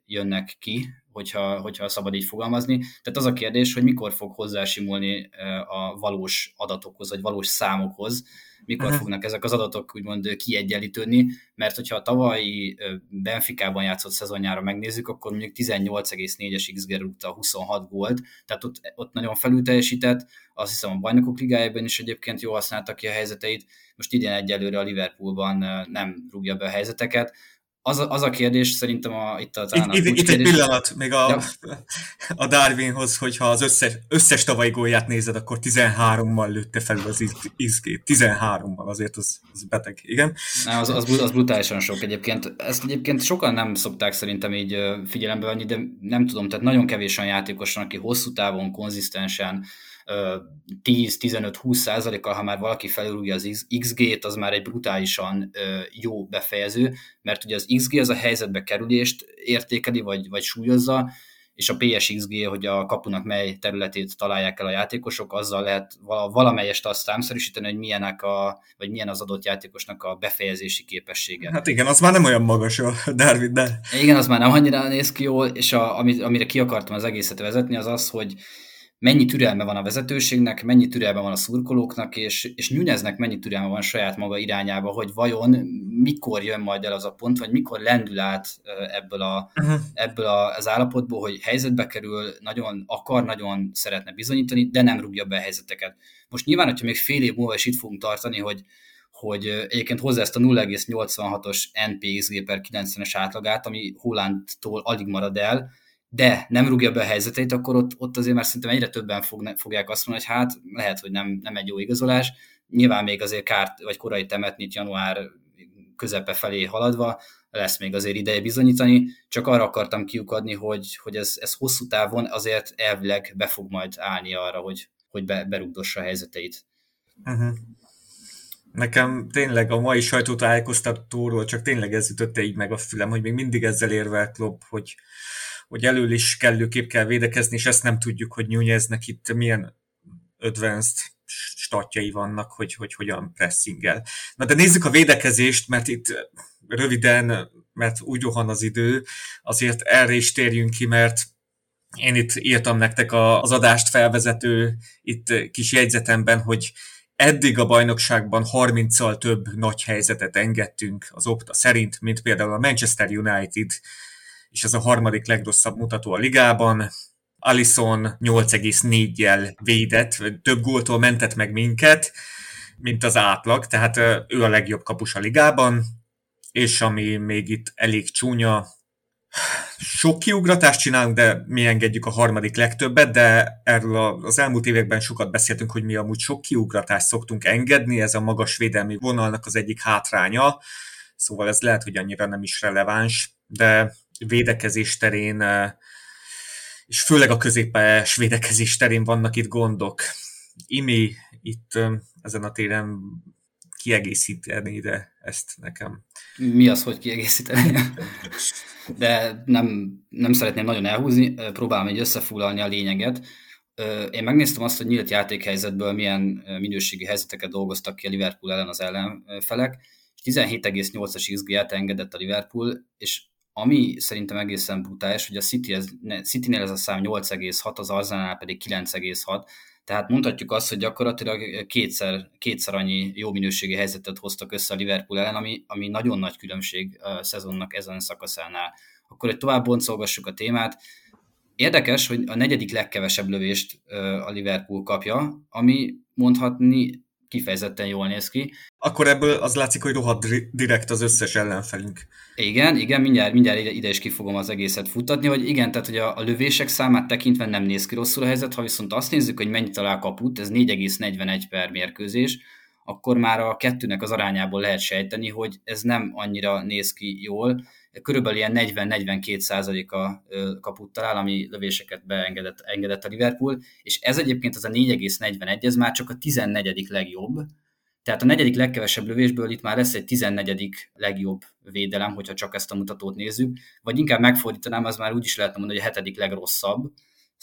jönnek ki, hogyha, hogyha szabad így fogalmazni. Tehát az a kérdés, hogy mikor fog hozzásimulni a valós adatokhoz, vagy valós számokhoz, mikor uh-huh. fognak ezek az adatok úgymond kiegyenlítődni, mert hogyha a tavalyi Benficában játszott szezonjára megnézzük, akkor mondjuk 18,4-es XG rúgta 26 gólt, tehát ott, ott nagyon felül teljesített, azt hiszem a bajnokok ligájában is egyébként jól használta ki a helyzeteit, most idén egyelőre a Liverpoolban nem rúgja be a helyzeteket, az, a, az a kérdés szerintem a, itt a itt, itt, itt egy pillanat, még a, ja. a Darwinhoz, hogyha az összes, összes tavalyi gólját nézed, akkor 13-mal lőtte fel az XG. 13-mal, azért az, az beteg, igen. Nem, az, az, az brutálisan sok egyébként. Ezt egyébként sokan nem szokták szerintem így figyelembe venni, de nem tudom, tehát nagyon kevés olyan játékos aki hosszú távon, konzisztensen 10-15-20 százalékkal, ha már valaki felrúgja az XG-t, az már egy brutálisan jó befejező, mert ugye az XG az a helyzetbe kerülést értékeli, vagy, vagy súlyozza, és a PSXG, hogy a kapunak mely területét találják el a játékosok, azzal lehet valamelyest azt számszerűsíteni, hogy milyenek a, vagy milyen az adott játékosnak a befejezési képessége. Hát igen, az már nem olyan magas a Darwin, de... Igen, az már nem annyira néz ki jól, és a, amire ki akartam az egészet vezetni, az az, hogy mennyi türelme van a vezetőségnek, mennyi türelme van a szurkolóknak, és, és Nuneznek mennyi türelme van saját maga irányába, hogy vajon mikor jön majd el az a pont, vagy mikor lendül át ebből, a, uh-huh. ebből a, az állapotból, hogy helyzetbe kerül, nagyon akar, nagyon szeretne bizonyítani, de nem rúgja be a helyzeteket. Most nyilván, hogyha még fél év múlva is itt fogunk tartani, hogy hogy egyébként hozzá ezt a 0,86-os NPXG per 90-es átlagát, ami Hollandtól alig marad el, de nem rúgja be a helyzeteit, akkor ott, ott azért már szerintem egyre többen fog, fogják azt mondani, hogy hát lehet, hogy nem, nem egy jó igazolás. Nyilván még azért kárt, vagy korai temetni január közepe felé haladva, lesz még azért ideje bizonyítani, csak arra akartam kiukadni, hogy, hogy ez, ez hosszú távon azért elvileg be fog majd állni arra, hogy, hogy be, berúgdossa a helyzeteit. Uh-huh. Nekem tényleg a mai sajtótájékoztatóról csak tényleg ez ütötte így meg a fülem, hogy még mindig ezzel érvel Klopp, hogy hogy elől is kellőképp kell védekezni, és ezt nem tudjuk, hogy Nuneznek itt milyen advanced statjai vannak, hogy, hogy hogyan pressingel. Na de nézzük a védekezést, mert itt röviden, mert úgy rohan az idő, azért erre is térjünk ki, mert én itt írtam nektek az adást felvezető itt kis jegyzetemben, hogy eddig a bajnokságban 30-szal több nagy helyzetet engedtünk az Opta szerint, mint például a Manchester United és ez a harmadik legrosszabb mutató a ligában. Alison 8,4-jel védett, több góltól mentett meg minket, mint az átlag, tehát ő a legjobb kapus a ligában, és ami még itt elég csúnya, sok kiugratást csinálunk, de mi engedjük a harmadik legtöbbet, de erről az elmúlt években sokat beszéltünk, hogy mi amúgy sok kiugratást szoktunk engedni, ez a magas védelmi vonalnak az egyik hátránya, szóval ez lehet, hogy annyira nem is releváns, de védekezés terén, és főleg a középes védekezés terén vannak itt gondok. Imi itt ezen a téren kiegészíteni ide ezt nekem. Mi az, hogy kiegészíteni? De nem, nem szeretném nagyon elhúzni, próbálom egy összefoglalni a lényeget. Én megnéztem azt, hogy nyílt játékhelyzetből milyen minőségi helyzeteket dolgoztak ki a Liverpool ellen az ellenfelek, és 17,8-as XG-et engedett a Liverpool, és ami szerintem egészen brutális, hogy a City ez, City-nél ez a szám 8,6, az Arsenal pedig 9,6, tehát mondhatjuk azt, hogy gyakorlatilag kétszer, kétszer annyi jó minőségi helyzetet hoztak össze a Liverpool ellen, ami, ami nagyon nagy különbség a szezonnak ezen szakaszánál. Akkor egy tovább boncolgassuk a témát. Érdekes, hogy a negyedik legkevesebb lövést a Liverpool kapja, ami mondhatni kifejezetten jól néz ki. Akkor ebből az látszik, hogy rohadt direkt az összes ellenfelünk. Igen, igen, mindjárt, mindjárt ide, ide is ki fogom az egészet futtatni, hogy igen, tehát hogy a, a lövések számát tekintve nem néz ki rosszul a helyzet, ha viszont azt nézzük, hogy mennyit talál kaput, ez 4,41 per mérkőzés, akkor már a kettőnek az arányából lehet sejteni, hogy ez nem annyira néz ki jól, körülbelül ilyen 40-42 százaléka kaput talál, ami lövéseket beengedett engedett a Liverpool, és ez egyébként az a 4,41, ez már csak a 14. legjobb, tehát a negyedik legkevesebb lövésből itt már lesz egy 14. legjobb védelem, hogyha csak ezt a mutatót nézzük, vagy inkább megfordítanám, az már úgy is lehetne mondani, hogy a hetedik legrosszabb,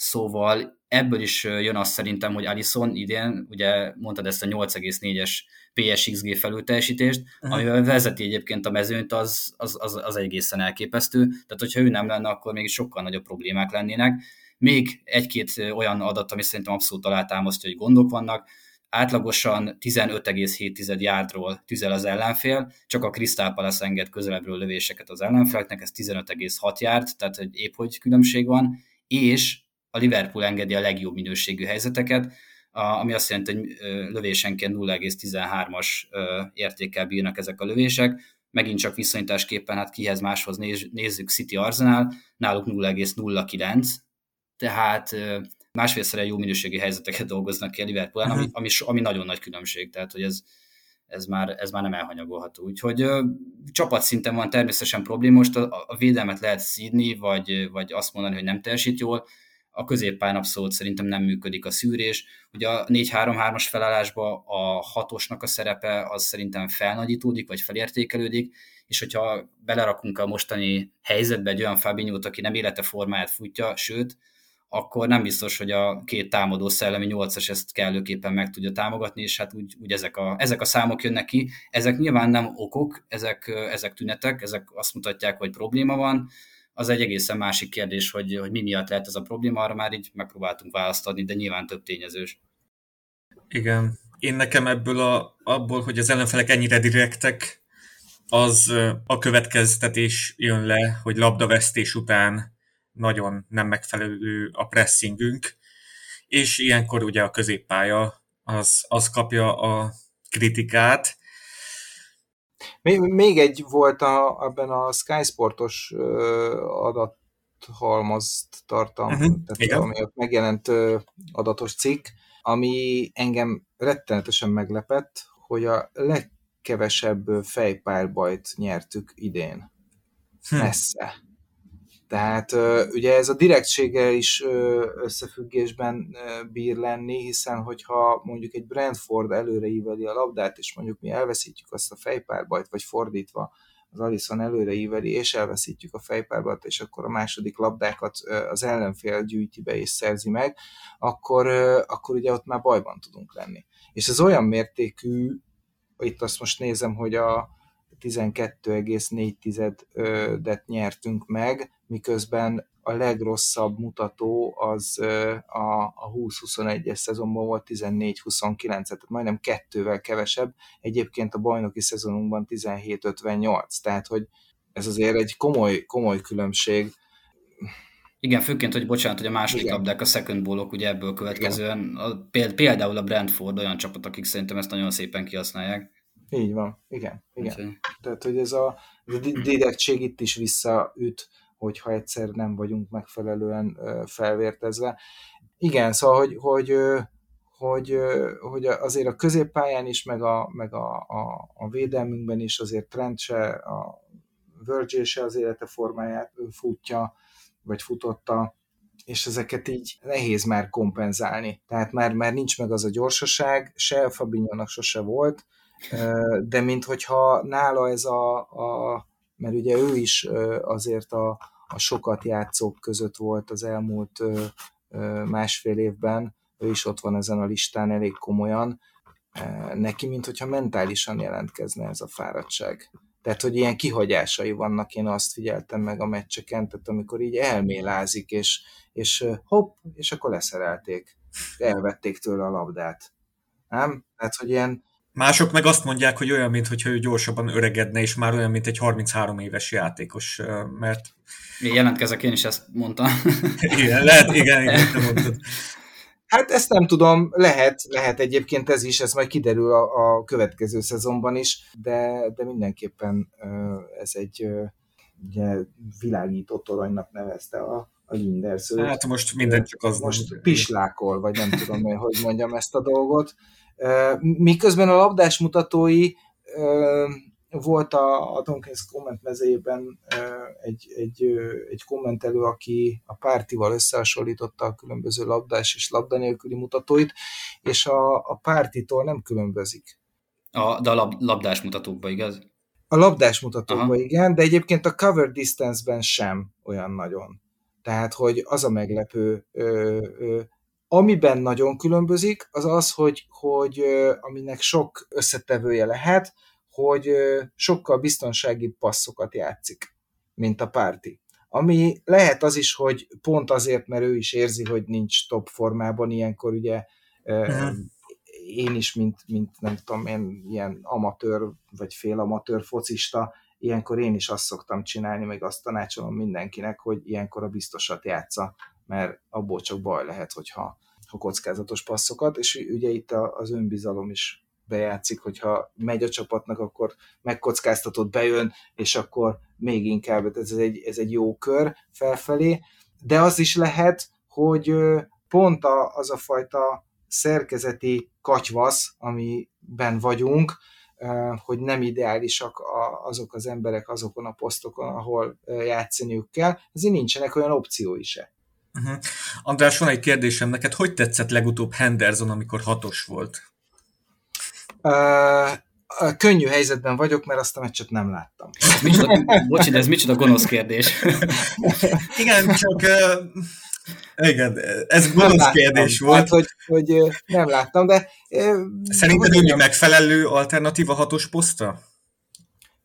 Szóval ebből is jön azt szerintem, hogy Alison idén, ugye mondtad ezt a 8,4-es PSXG felülteljesítést, amivel vezeti egyébként a mezőnyt, az, az, az, az egészen elképesztő. Tehát, hogyha ő nem lenne, akkor még sokkal nagyobb problémák lennének. Még egy-két olyan adat, ami szerintem abszolút alátámasztja, hogy gondok vannak. Átlagosan 15,7 yardról tüzel az ellenfél, csak a Crystal Palace enged közelebbről lövéseket az ellenféleknek, ez 15,6 yard, tehát hogy épp hogy különbség van, és a Liverpool engedi a legjobb minőségű helyzeteket, ami azt jelenti, hogy lövésenként 0,13-as értékkel bírnak ezek a lövések. megint csak viszonyításképpen, hát kihez máshoz néz, nézzük City Arsenal, náluk 0,09, tehát másfélszerre jó minőségi helyzeteket dolgoznak ki a Liverpool, uh-huh. ami, ami, ami nagyon nagy különbség, tehát hogy ez, ez már, ez már nem elhanyagolható. Úgyhogy ö, csapatszinten van természetesen probléma, most a, a védelmet lehet szídni, vagy, vagy azt mondani, hogy nem teljesít jól, a középpályán abszolút szerintem nem működik a szűrés. Ugye a 4-3-3-as felállásban a hatosnak a szerepe az szerintem felnagyítódik, vagy felértékelődik, és hogyha belerakunk a mostani helyzetbe egy olyan fabinho aki nem élete formáját futja, sőt, akkor nem biztos, hogy a két támadó szellemi nyolcas ezt kellőképpen meg tudja támogatni, és hát úgy, úgy ezek, a, ezek a számok jönnek ki. Ezek nyilván nem okok, ezek, ezek tünetek, ezek azt mutatják, hogy probléma van, az egy egészen másik kérdés, hogy, hogy mi miatt lehet ez a probléma, arra már így megpróbáltunk választ adni, de nyilván több tényezős. Igen. Én nekem ebből a, abból, hogy az ellenfelek ennyire direktek, az a következtetés jön le, hogy labdavesztés után nagyon nem megfelelő a pressingünk, és ilyenkor ugye a középpálya az, az kapja a kritikát. Még, egy volt a, ebben a Sky Sportos adathalmazt tartalm, uh-huh, tehát ami ott megjelent adatos cikk, ami engem rettenetesen meglepett, hogy a legkevesebb fejpárbajt nyertük idén. Hm. Messze. Tehát ugye ez a direktséggel is összefüggésben bír lenni, hiszen hogyha mondjuk egy Brentford előre íveli a labdát, és mondjuk mi elveszítjük azt a fejpárbajt, vagy fordítva az Alison előre íveli, és elveszítjük a fejpárbajt, és akkor a második labdákat az ellenfél gyűjti be és szerzi meg, akkor, akkor ugye ott már bajban tudunk lenni. És ez olyan mértékű, itt azt most nézem, hogy a 12,4-et nyertünk meg, miközben a legrosszabb mutató az a, a 20-21-es szezonban volt 14-29, tehát majdnem kettővel kevesebb, egyébként a bajnoki szezonunkban 17-58, tehát hogy ez azért egy komoly, komoly különbség. Igen, főként, hogy bocsánat, hogy a második Igen. labdák, a second ballok, ugye ebből következően, a, például a Brentford olyan csapat, akik szerintem ezt nagyon szépen kihasználják. Így van, igen. igen. Okay. Tehát, hogy ez a, ez a direktség itt is visszaüt, hogyha egyszer nem vagyunk megfelelően felvértezve. Igen, szóval, hogy, hogy, hogy, hogy azért a középpályán is, meg a, meg a, a, a védelmünkben is azért Trent se, a Virgil se az élete formáját futja, vagy futotta, és ezeket így nehéz már kompenzálni. Tehát már, már nincs meg az a gyorsaság, se Fabinho-nak sose volt, de minthogyha nála ez a, a mert ugye ő is azért a, a sokat játszók között volt az elmúlt másfél évben, ő is ott van ezen a listán elég komolyan, neki, mint hogyha mentálisan jelentkezne ez a fáradtság. Tehát, hogy ilyen kihagyásai vannak, én azt figyeltem meg a meccseken, tehát amikor így elmélázik, és, és hopp, és akkor leszerelték, elvették tőle a labdát. Nem? Tehát, hogy ilyen, Mások meg azt mondják, hogy olyan, mintha ő gyorsabban öregedne, és már olyan, mint egy 33 éves játékos, mert... Én jelentkezek, én is ezt mondtam. igen, lehet, igen, igen, te mondtad. Hát ezt nem tudom, lehet, lehet egyébként ez is, ez majd kiderül a, a következő szezonban is, de, de mindenképpen ez egy ugye, világító toronynak nevezte a, a Linderszőt. Hát most minden csak az Most nem. pislákol, vagy nem tudom, hogy mondjam ezt a dolgot. Miközben a labdás mutatói volt a, a Tonkins komment mezében egy, egy, egy kommentelő, aki a pártival összehasonlította a különböző labdás és labda nélküli mutatóit, és a, a pártitól nem különbözik. A, de a lab, labdás mutatókban, igaz? A labdás mutatókban, Aha. igen, de egyébként a cover distance-ben sem olyan nagyon. Tehát, hogy az a meglepő, ö, ö, Amiben nagyon különbözik, az az, hogy, hogy aminek sok összetevője lehet, hogy sokkal biztonsági passzokat játszik, mint a párti. Ami lehet az is, hogy pont azért, mert ő is érzi, hogy nincs top formában, ilyenkor ugye uh-huh. én is, mint, mint nem tudom én, ilyen amatőr vagy félamatőr focista, ilyenkor én is azt szoktam csinálni, meg azt tanácsolom mindenkinek, hogy ilyenkor a biztosat játsza, mert abból csak baj lehet, hogyha a kockázatos passzokat, és ugye itt az önbizalom is bejátszik, hogyha megy a csapatnak, akkor megkockáztatott bejön, és akkor még inkább ez egy, ez egy jó kör felfelé, de az is lehet, hogy pont az a fajta szerkezeti katyvasz, amiben vagyunk, hogy nem ideálisak azok az emberek azokon a posztokon, ahol játszaniuk kell, ezért nincsenek olyan opciói se. Uh-huh. András, van egy kérdésem neked, hogy tetszett legutóbb Henderson, amikor hatos volt? Uh, könnyű helyzetben vagyok, mert azt a meccset nem láttam. Micsoda, bocsi, de ez micsoda gonosz kérdés. Igen, csak uh, igen, ez gonosz kérdés volt. Hát, hogy, hogy nem láttam, de... Szerinted úgy megfelelő alternatíva hatos posztra?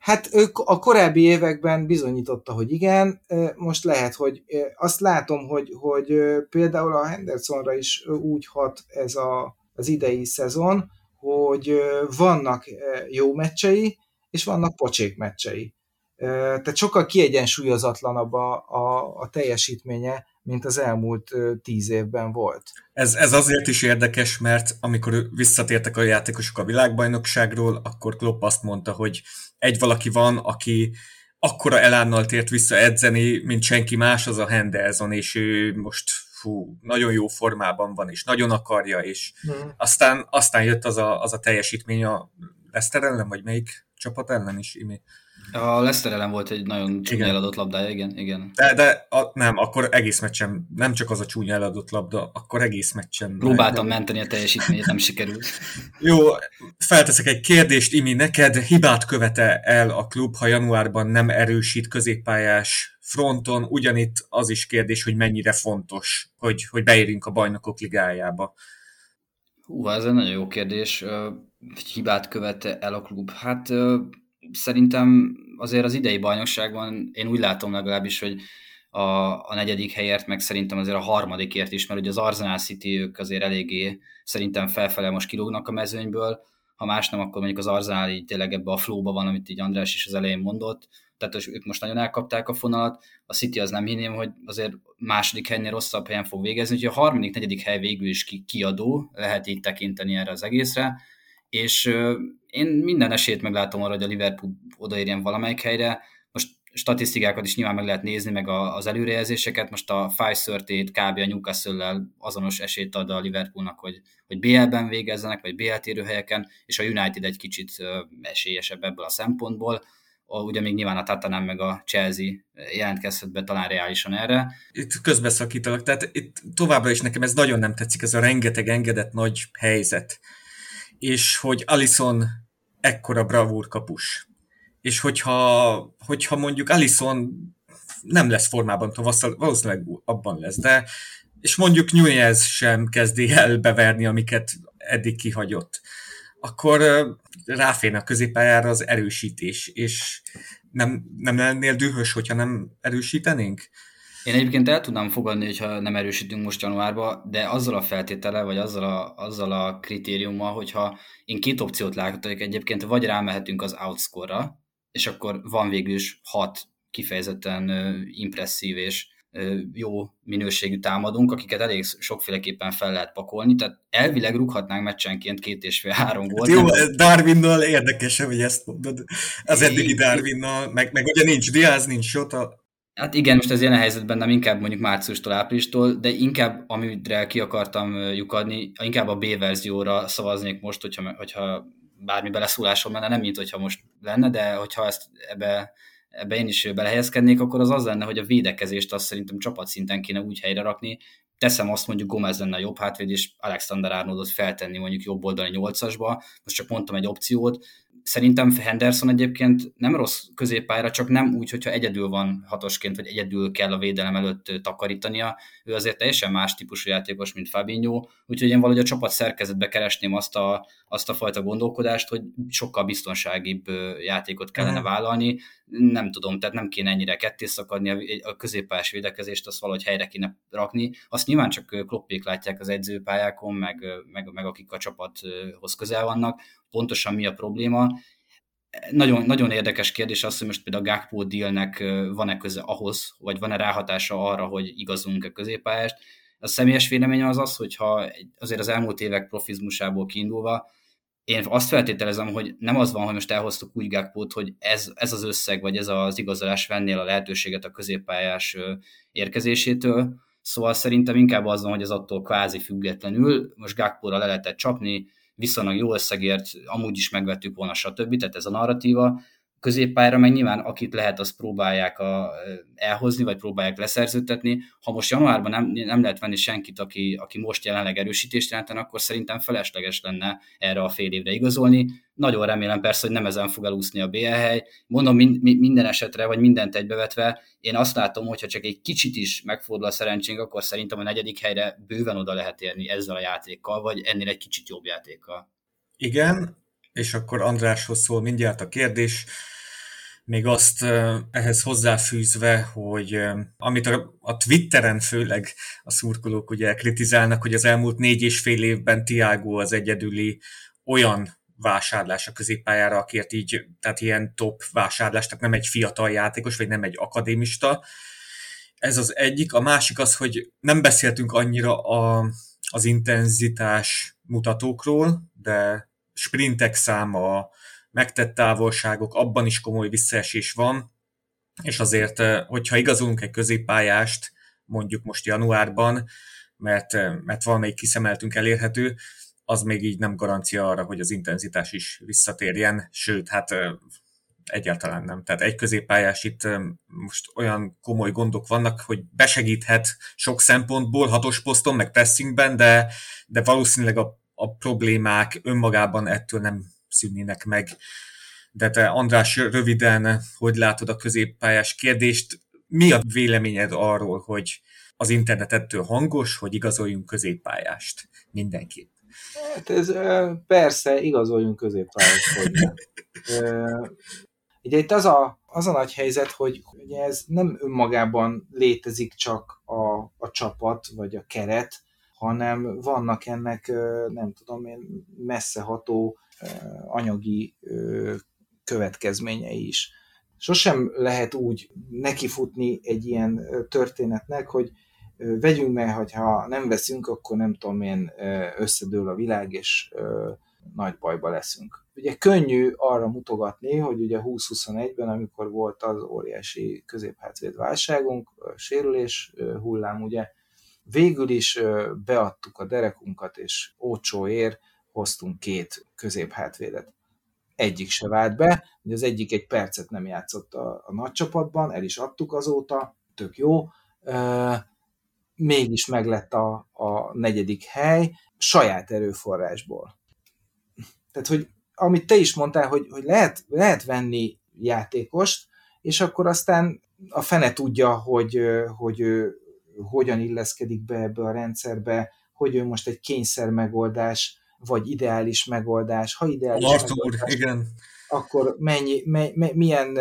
Hát a korábbi években bizonyította, hogy igen, most lehet, hogy azt látom, hogy, hogy például a Hendersonra is úgy hat ez a, az idei szezon, hogy vannak jó meccsei, és vannak pocsék meccsei. Tehát sokkal kiegyensúlyozatlanabb a, a, a teljesítménye, mint az elmúlt tíz évben volt. Ez, ez azért is érdekes, mert amikor visszatértek a játékosok a világbajnokságról, akkor Klopp azt mondta, hogy egy valaki van, aki akkora elánnal tért vissza edzeni, mint senki más, az a Henderson, és ő most fú, nagyon jó formában van, és nagyon akarja, és hmm. aztán, aztán jött az a, az a teljesítmény a Leicester ellen, vagy melyik csapat ellen is, Imi? A Leicester ellen volt egy nagyon csúnya eladott labdája, igen. igen. De, de a, nem, akkor egész meccsen, nem csak az a csúnya eladott labda, akkor egész meccsen. Próbáltam nem. menteni a teljesítményt, nem sikerült. Jó, felteszek egy kérdést, Imi, neked hibát követe el a klub, ha januárban nem erősít középpályás fronton, ugyanitt az is kérdés, hogy mennyire fontos, hogy, hogy beérjünk a bajnokok ligájába. Hú, ez egy nagyon jó kérdés. Hibát követe el a klub? Hát szerintem azért az idei bajnokságban én úgy látom legalábbis, hogy a, a negyedik helyért, meg szerintem azért a harmadikért is, mert ugye az Arsenal City ők azért eléggé szerintem felfele most kilógnak a mezőnyből, ha más nem, akkor mondjuk az Arsenal így tényleg ebbe a flóba van, amit így András is az elején mondott, tehát ők most nagyon elkapták a fonalat, a City az nem hinném, hogy azért második helynél rosszabb helyen fog végezni, úgyhogy a harmadik, negyedik hely végül is ki, kiadó, lehet így tekinteni erre az egészre, és én minden esélyt meglátom arra, hogy a Liverpool odaérjen valamelyik helyre. Most statisztikákat is nyilván meg lehet nézni, meg az előrejelzéseket. Most a Pfizer t kb. a Newcastle-lel azonos esélyt ad a Liverpoolnak, hogy, hogy BL-ben végezzenek, vagy BL térőhelyeken, és a United egy kicsit esélyesebb ebből a szempontból. Ugye még nyilván a Tatanem meg a Chelsea jelentkezhet be talán reálisan erre. Itt közbeszakítalak, tehát itt továbbra is nekem ez nagyon nem tetszik, ez a rengeteg engedett nagy helyzet és hogy Alison ekkora bravúr kapus. És hogyha, hogyha mondjuk Alison nem lesz formában tavasszal, valószínűleg abban lesz, de és mondjuk Nunez sem kezdi el beverni, amiket eddig kihagyott, akkor ráférne a középpályára az erősítés, és nem, nem lennél dühös, hogyha nem erősítenénk? Én egyébként el tudnám fogadni, hogyha nem erősítünk most januárba, de azzal a feltétele, vagy azzal a, azzal a kritériummal, hogyha én két opciót látok egyébként, vagy rámehetünk az outscore-ra, és akkor van végül is hat kifejezetten impresszív és jó minőségű támadunk, akiket elég sokféleképpen fel lehet pakolni, tehát elvileg rúghatnánk meccsenként két és fél három gólt. Jó, Darwinnal érdekes, hogy ezt mondod. Az eddigi Darwinnal, meg, meg ugye nincs Diaz, nincs Sota, Hát igen, most ez ilyen helyzetben nem inkább mondjuk márciustól, áprilistól, de inkább amire ki akartam lyukadni, inkább a B verzióra szavaznék most, hogyha, hogyha bármi beleszólásom lenne, nem mint hogyha most lenne, de hogyha ezt ebbe, ebbe én is belehelyezkednék, akkor az az lenne, hogy a védekezést azt szerintem csapatszinten kéne úgy helyre rakni, teszem azt mondjuk Gomez lenne a jobb hátvéd, és Alexander Arnoldot feltenni mondjuk jobb oldali nyolcasba, most csak mondtam egy opciót, Szerintem Henderson egyébként nem rossz középpályára, csak nem úgy, hogyha egyedül van hatosként, vagy egyedül kell a védelem előtt takarítania. Ő azért teljesen más típusú játékos, mint Fabinho, úgyhogy én valahogy a csapat szerkezetbe keresném azt a, azt a fajta gondolkodást, hogy sokkal biztonságibb játékot kellene vállalni. Nem tudom, tehát nem kéne ennyire ketté szakadni a, a középpályás védekezést, azt valahogy helyre kéne rakni. Azt nyilván csak kloppék látják az edzőpályákon, meg, meg, meg akik a csapathoz közel vannak, pontosan mi a probléma. Nagyon, nagyon érdekes kérdés az, hogy most például a Gakpo dealnek van-e köze ahhoz, vagy van-e ráhatása arra, hogy igazunk-e középpályást. A személyes véleményem az az, hogyha azért az elmúlt évek profizmusából kiindulva, én azt feltételezem, hogy nem az van, hogy most elhoztuk úgy Gákpót, hogy ez, ez az összeg, vagy ez az igazolás vennél a lehetőséget a középpályás érkezésétől, szóval szerintem inkább az van, hogy az attól kvázi függetlenül, most Gákpóra le lehetett csapni, viszonylag jó összegért, amúgy is megvettük volna, stb. Tehát ez a narratíva, középpályára meg nyilván akit lehet, azt próbálják a, elhozni, vagy próbálják leszerződtetni. Ha most januárban nem, nem lehet venni senkit, aki, aki most jelenleg erősítést jelenten, akkor szerintem felesleges lenne erre a fél évre igazolni. Nagyon remélem persze, hogy nem ezen fog elúszni a BL hely. Mondom min, minden esetre, vagy mindent egybevetve, én azt látom, hogy ha csak egy kicsit is megfordul a szerencsénk, akkor szerintem a negyedik helyre bőven oda lehet érni ezzel a játékkal, vagy ennél egy kicsit jobb játékkal. Igen, és akkor Andráshoz szól mindjárt a kérdés. Még azt ehhez hozzáfűzve, hogy amit a, a Twitteren főleg a szurkolók ugye kritizálnak, hogy az elmúlt négy és fél évben Tiago az egyedüli olyan vásárlás a középpályára, akért így, tehát ilyen top vásárlás, tehát nem egy fiatal játékos, vagy nem egy akadémista. Ez az egyik. A másik az, hogy nem beszéltünk annyira a, az intenzitás mutatókról, de sprintek száma, megtett távolságok, abban is komoly visszaesés van, és azért, eh, hogyha igazolunk egy középpályást, mondjuk most januárban, mert, eh, mert valamelyik kiszemeltünk elérhető, az még így nem garancia arra, hogy az intenzitás is visszatérjen, sőt, hát eh, egyáltalán nem. Tehát egy középpályás itt most olyan komoly gondok vannak, hogy besegíthet sok szempontból, hatos poszton, meg pressingben, de, de valószínűleg a a problémák önmagában ettől nem szűnnének meg. De te, András, röviden, hogy látod a középpályás kérdést? Mi a véleményed arról, hogy az internet ettől hangos, hogy igazoljunk középpályást mindenképp? Hát ez persze, igazoljunk középpályást. Ugye itt az a, az a nagy helyzet, hogy ugye ez nem önmagában létezik csak a, a csapat, vagy a keret, hanem vannak ennek, nem tudom én, messzeható anyagi következményei is. Sosem lehet úgy nekifutni egy ilyen történetnek, hogy vegyünk meg, hogyha nem veszünk, akkor nem tudom én, összedől a világ, és nagy bajba leszünk. Ugye könnyű arra mutogatni, hogy ugye 2021-ben, amikor volt az óriási középhátvéd válságunk, sérülés hullám, ugye Végül is beadtuk a derekunkat, és ócsóért hoztunk két középhátvédet. Egyik se vált be, hogy az egyik egy percet nem játszott a, a nagy csapatban, el is adtuk azóta, tök jó. Mégis meglett a, a negyedik hely saját erőforrásból. Tehát, hogy amit te is mondtál, hogy, hogy lehet, lehet venni játékost, és akkor aztán a fene tudja, hogy, hogy ő hogyan illeszkedik be ebbe a rendszerbe, hogy ő most egy kényszer megoldás, vagy ideális megoldás. Ha ideális Arthur, megoldás, igen. akkor mennyi, me, me, milyen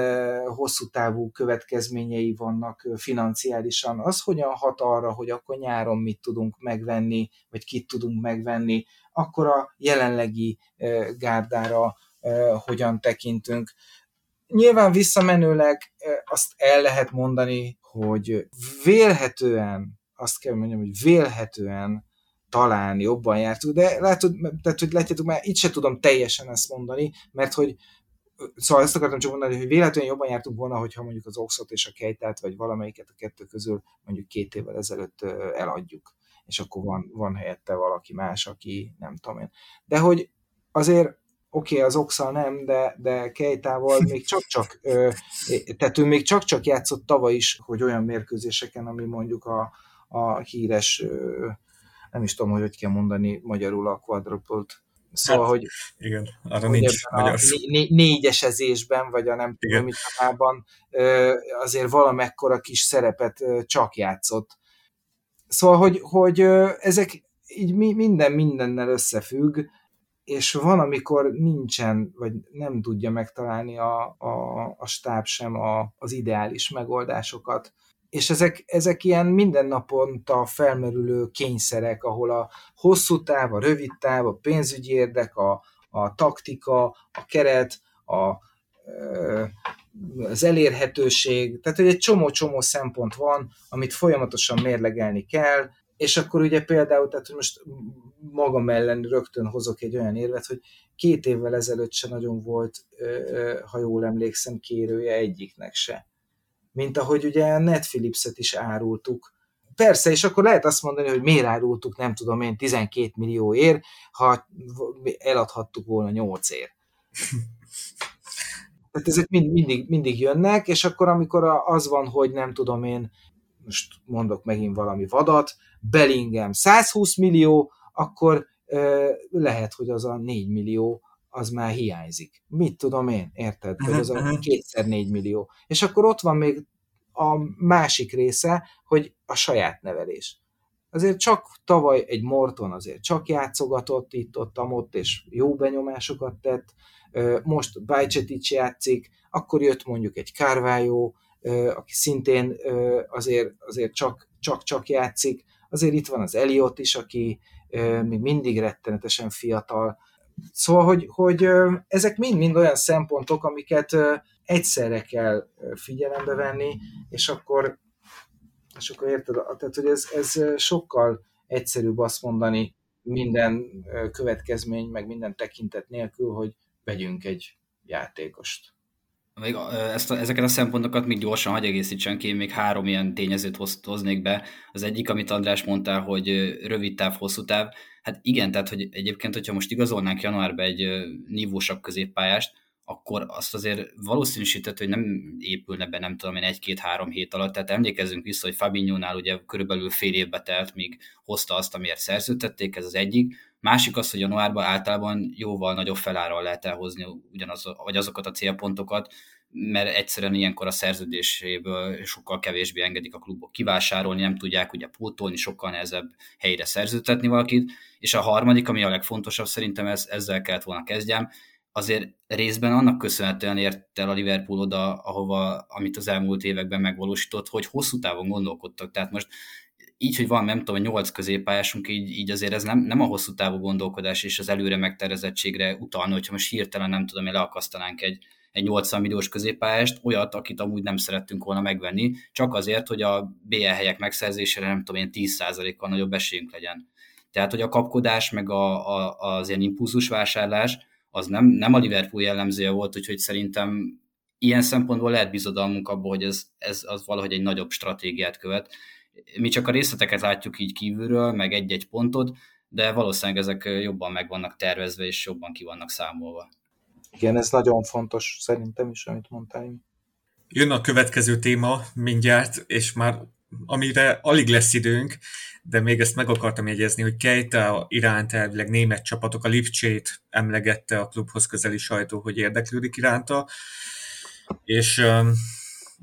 hosszú távú következményei vannak financiálisan. Az hogyan hat arra, hogy akkor nyáron mit tudunk megvenni, vagy kit tudunk megvenni, akkor a jelenlegi gárdára hogyan tekintünk. Nyilván visszamenőleg azt el lehet mondani, hogy vélhetően, azt kell mondjam, hogy vélhetően talán jobban jártunk, de látod, tehát, hogy látjátok, már itt se tudom teljesen ezt mondani, mert hogy Szóval ezt akartam csak mondani, hogy véletlenül jobban jártunk volna, hogyha mondjuk az Oxot és a Kejtát, vagy valamelyiket a kettő közül mondjuk két évvel ezelőtt eladjuk, és akkor van, van helyette valaki más, aki nem tudom én. De hogy azért oké, okay, az Oxal nem, de, de Kejtával még csak-csak, tehát ő még csak-csak játszott tavaly is, hogy olyan mérkőzéseken, ami mondjuk a, a híres, nem is tudom, hogy hogy kell mondani magyarul a quadrupult, Szóval, hát, hogy, igen, arra hogy nincs a né- négyesezésben, vagy a nem tudom mit azért valamekkora kis szerepet csak játszott. Szóval, hogy, hogy ezek így minden mindennel összefügg, és van, amikor nincsen, vagy nem tudja megtalálni a, a, a stáb sem a, az ideális megoldásokat. És ezek, ezek ilyen mindennaponta felmerülő kényszerek, ahol a hosszú táv, a rövid táv, a pénzügyi érdek, a, a taktika, a keret, a, az elérhetőség, tehát hogy egy csomó-csomó szempont van, amit folyamatosan mérlegelni kell, és akkor ugye például, tehát hogy most magam ellen rögtön hozok egy olyan érvet, hogy két évvel ezelőtt se nagyon volt, ha jól emlékszem, kérője egyiknek se. Mint ahogy ugye a Netflix-et is árultuk. Persze, és akkor lehet azt mondani, hogy miért árultuk, nem tudom én, 12 millió ér, ha eladhattuk volna 8 ér. Tehát ezek mind, mindig, mindig jönnek, és akkor amikor az van, hogy nem tudom én, most mondok megint valami vadat, Bellingham 120 millió, akkor lehet, hogy az a 4 millió az már hiányzik. Mit tudom én, érted? Vagy az a kétszer 4 millió. És akkor ott van még a másik része, hogy a saját nevelés. Azért csak tavaly egy Morton azért csak játszogatott itt-ott, ott, és jó benyomásokat tett, most Bajcetic játszik, akkor jött mondjuk egy Carvalho, aki szintén azért, azért csak, csak, csak játszik, azért itt van az Eliott is, aki még mindig rettenetesen fiatal. Szóval, hogy, hogy ezek mind-mind olyan szempontok, amiket egyszerre kell figyelembe venni, és akkor, és akkor érted, tehát, hogy ez, ez sokkal egyszerűbb azt mondani minden következmény, meg minden tekintet nélkül, hogy vegyünk egy játékost. Még ezt a, ezeket a szempontokat még gyorsan hagy egészítsen ki, még három ilyen tényezőt hoz, hoznék be. Az egyik, amit András mondta, hogy rövid táv, hosszú táv. Hát igen, tehát hogy egyébként, hogyha most igazolnánk januárban egy nívósabb középpályást, akkor azt azért valószínűsített, hogy nem épülne be, nem tudom én, egy-két-három hét alatt. Tehát emlékezzünk vissza, hogy Fabinho-nál ugye körülbelül fél évbe telt, míg hozta azt, amiért szerződtették, ez az egyik. Másik az, hogy januárban általában jóval nagyobb felárral lehet elhozni ugyanaz, vagy azokat a célpontokat, mert egyszerűen ilyenkor a szerződéséből sokkal kevésbé engedik a klubok kivásárolni, nem tudják ugye pótolni, sokkal nehezebb helyre szerződtetni valakit. És a harmadik, ami a legfontosabb, szerintem ez, ezzel kellett volna kezdjem, azért részben annak köszönhetően ért el a Liverpool oda, ahova, amit az elmúlt években megvalósított, hogy hosszú távon gondolkodtak. Tehát most így, hogy van, nem tudom, nyolc középpályásunk, így, így azért ez nem, nem a hosszú távú gondolkodás és az előre megtervezettségre utalna, hogyha most hirtelen nem tudom, leakasztanánk egy, egy 80 milliós középpályást, olyat, akit amúgy nem szerettünk volna megvenni, csak azért, hogy a BL helyek megszerzésére nem tudom én 10%-kal nagyobb esélyünk legyen. Tehát, hogy a kapkodás, meg a, a, az ilyen impulzus az nem, nem a Liverpool jellemzője volt, úgyhogy szerintem ilyen szempontból lehet bizodalmunk abból, hogy ez, ez az valahogy egy nagyobb stratégiát követ. Mi csak a részleteket látjuk így kívülről, meg egy-egy pontot, de valószínűleg ezek jobban meg vannak tervezve, és jobban ki vannak számolva. Igen, ez nagyon fontos szerintem is, amit mondtál. Jön a következő téma mindjárt, és már amire alig lesz időnk, de még ezt meg akartam jegyezni, hogy Keita iránt elvileg német csapatok, a Lipcsét emlegette a klubhoz közeli sajtó, hogy érdeklődik iránta, és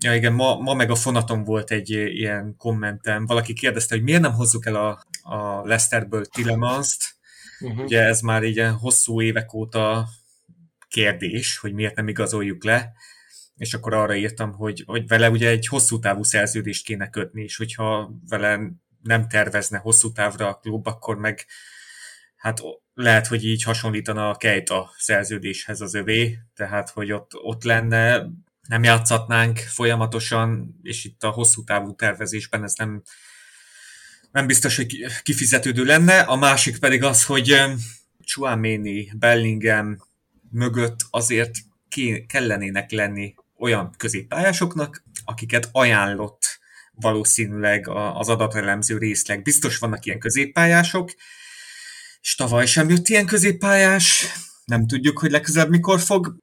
ja igen, ma, ma meg a fonaton volt egy ilyen kommentem, valaki kérdezte, hogy miért nem hozzuk el a, a Lesterből Tillemans-t, uh-huh. ugye ez már így hosszú évek óta kérdés, hogy miért nem igazoljuk le, és akkor arra írtam, hogy, hogy vele ugye egy hosszú távú szerződést kéne kötni, és hogyha vele nem tervezne hosszú távra a klub, akkor meg hát lehet, hogy így hasonlítana a Kejta szerződéshez az övé, tehát hogy ott, ott lenne, nem játszhatnánk folyamatosan, és itt a hosszú távú tervezésben ez nem, nem biztos, hogy kifizetődő lenne. A másik pedig az, hogy Chuameni, Bellingham mögött azért kellenének lenni olyan középpályásoknak, akiket ajánlott valószínűleg az adatelemző részleg. Biztos vannak ilyen középpályások, és tavaly sem jött ilyen középpályás, nem tudjuk, hogy legközelebb mikor fog.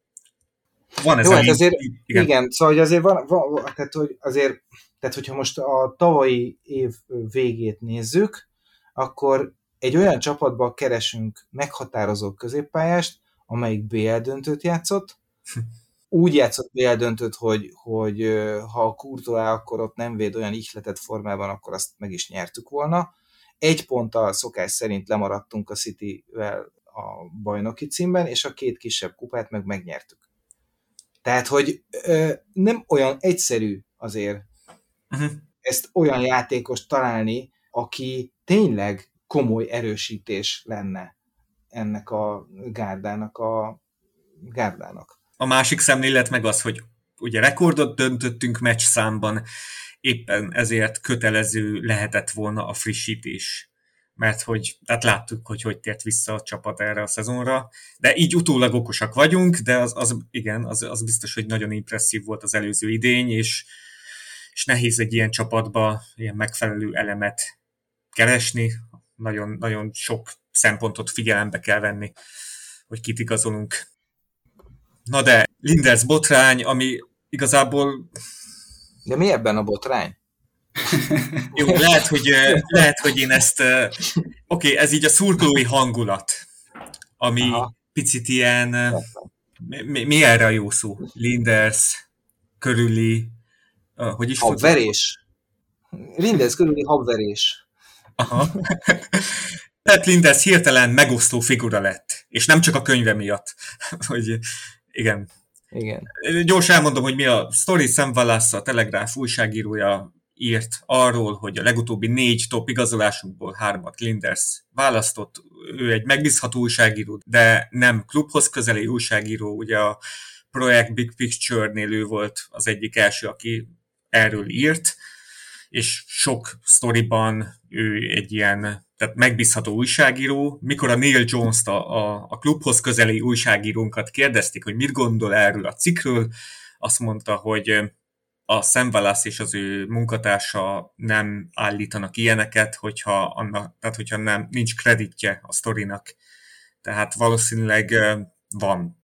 Van ez Jó, hát azért, igen. igen, szóval hogy azért van, van, tehát, hogy azért, tehát hogyha most a tavalyi év végét nézzük, akkor egy olyan csapatban keresünk meghatározó középpályást, amelyik BL döntőt játszott, úgy játszott BL döntőt, hogy, hogy ha a Courtois akkor ott nem véd olyan ihletett formában, akkor azt meg is nyertük volna. Egy ponttal szokás szerint lemaradtunk a City-vel a bajnoki címben, és a két kisebb kupát meg megnyertük. Tehát, hogy ö, nem olyan egyszerű azért uh-huh. ezt olyan játékos találni, aki tényleg komoly erősítés lenne ennek a gárdának a gárdának. A másik szemlélet meg az, hogy ugye rekordot döntöttünk meccs számban, éppen ezért kötelező lehetett volna a frissítés. Mert hogy tehát láttuk, hogy hogy tért vissza a csapat erre a szezonra, de így utólag okosak vagyunk, de az, az igen, az, az biztos, hogy nagyon impresszív volt az előző idény, és, és nehéz egy ilyen csapatba ilyen megfelelő elemet keresni, nagyon, nagyon sok szempontot figyelembe kell venni, hogy kit igazolunk. Na de, Linders botrány, ami igazából... De mi ebben a botrány? Jó, lehet, hogy, lehet, hogy én ezt... Oké, okay, ez így a szurkolói hangulat, ami Aha. picit ilyen... Mi, mi erre a jó szó? Linders, körüli... Hogy is Habverés. Linders körüli habverés. Aha. Tehát Linders hirtelen megosztó figura lett, és nem csak a könyve miatt, hogy igen. Igen. Gyors elmondom, hogy mi a Story Sam Wallace, a Telegraph újságírója írt arról, hogy a legutóbbi négy top igazolásunkból hármat Linders választott. Ő egy megbízható újságíró, de nem klubhoz közeli újságíró. Ugye a projekt Big Picture-nél ő volt az egyik első, aki erről írt, és sok sztoriban ő egy ilyen tehát megbízható újságíró. Mikor a Neil Jones-t, a, a, a klubhoz közeli újságírónkat kérdezték, hogy mit gondol erről a cikkről, azt mondta, hogy a Sam Wallace és az ő munkatársa nem állítanak ilyeneket, hogyha, annak, tehát hogyha nem, nincs kreditje a sztorinak. Tehát valószínűleg van.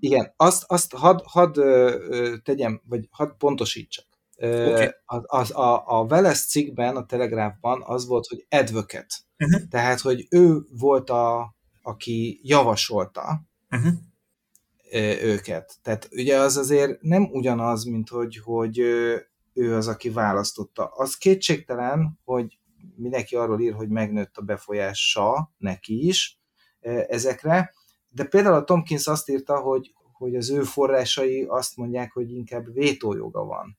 Igen, azt, azt hadd had, tegyem, vagy hadd pontosítsak. Okay. A, a, a, a Veles cikkben, a Telegráfban az volt, hogy advocate. Uh-huh. Tehát, hogy ő volt a, aki javasolta, uh-huh őket. Tehát ugye az azért nem ugyanaz, mint hogy, hogy ő az, aki választotta. Az kétségtelen, hogy mindenki arról ír, hogy megnőtt a befolyása neki is ezekre, de például a Tomkins azt írta, hogy, hogy az ő forrásai azt mondják, hogy inkább vétójoga van,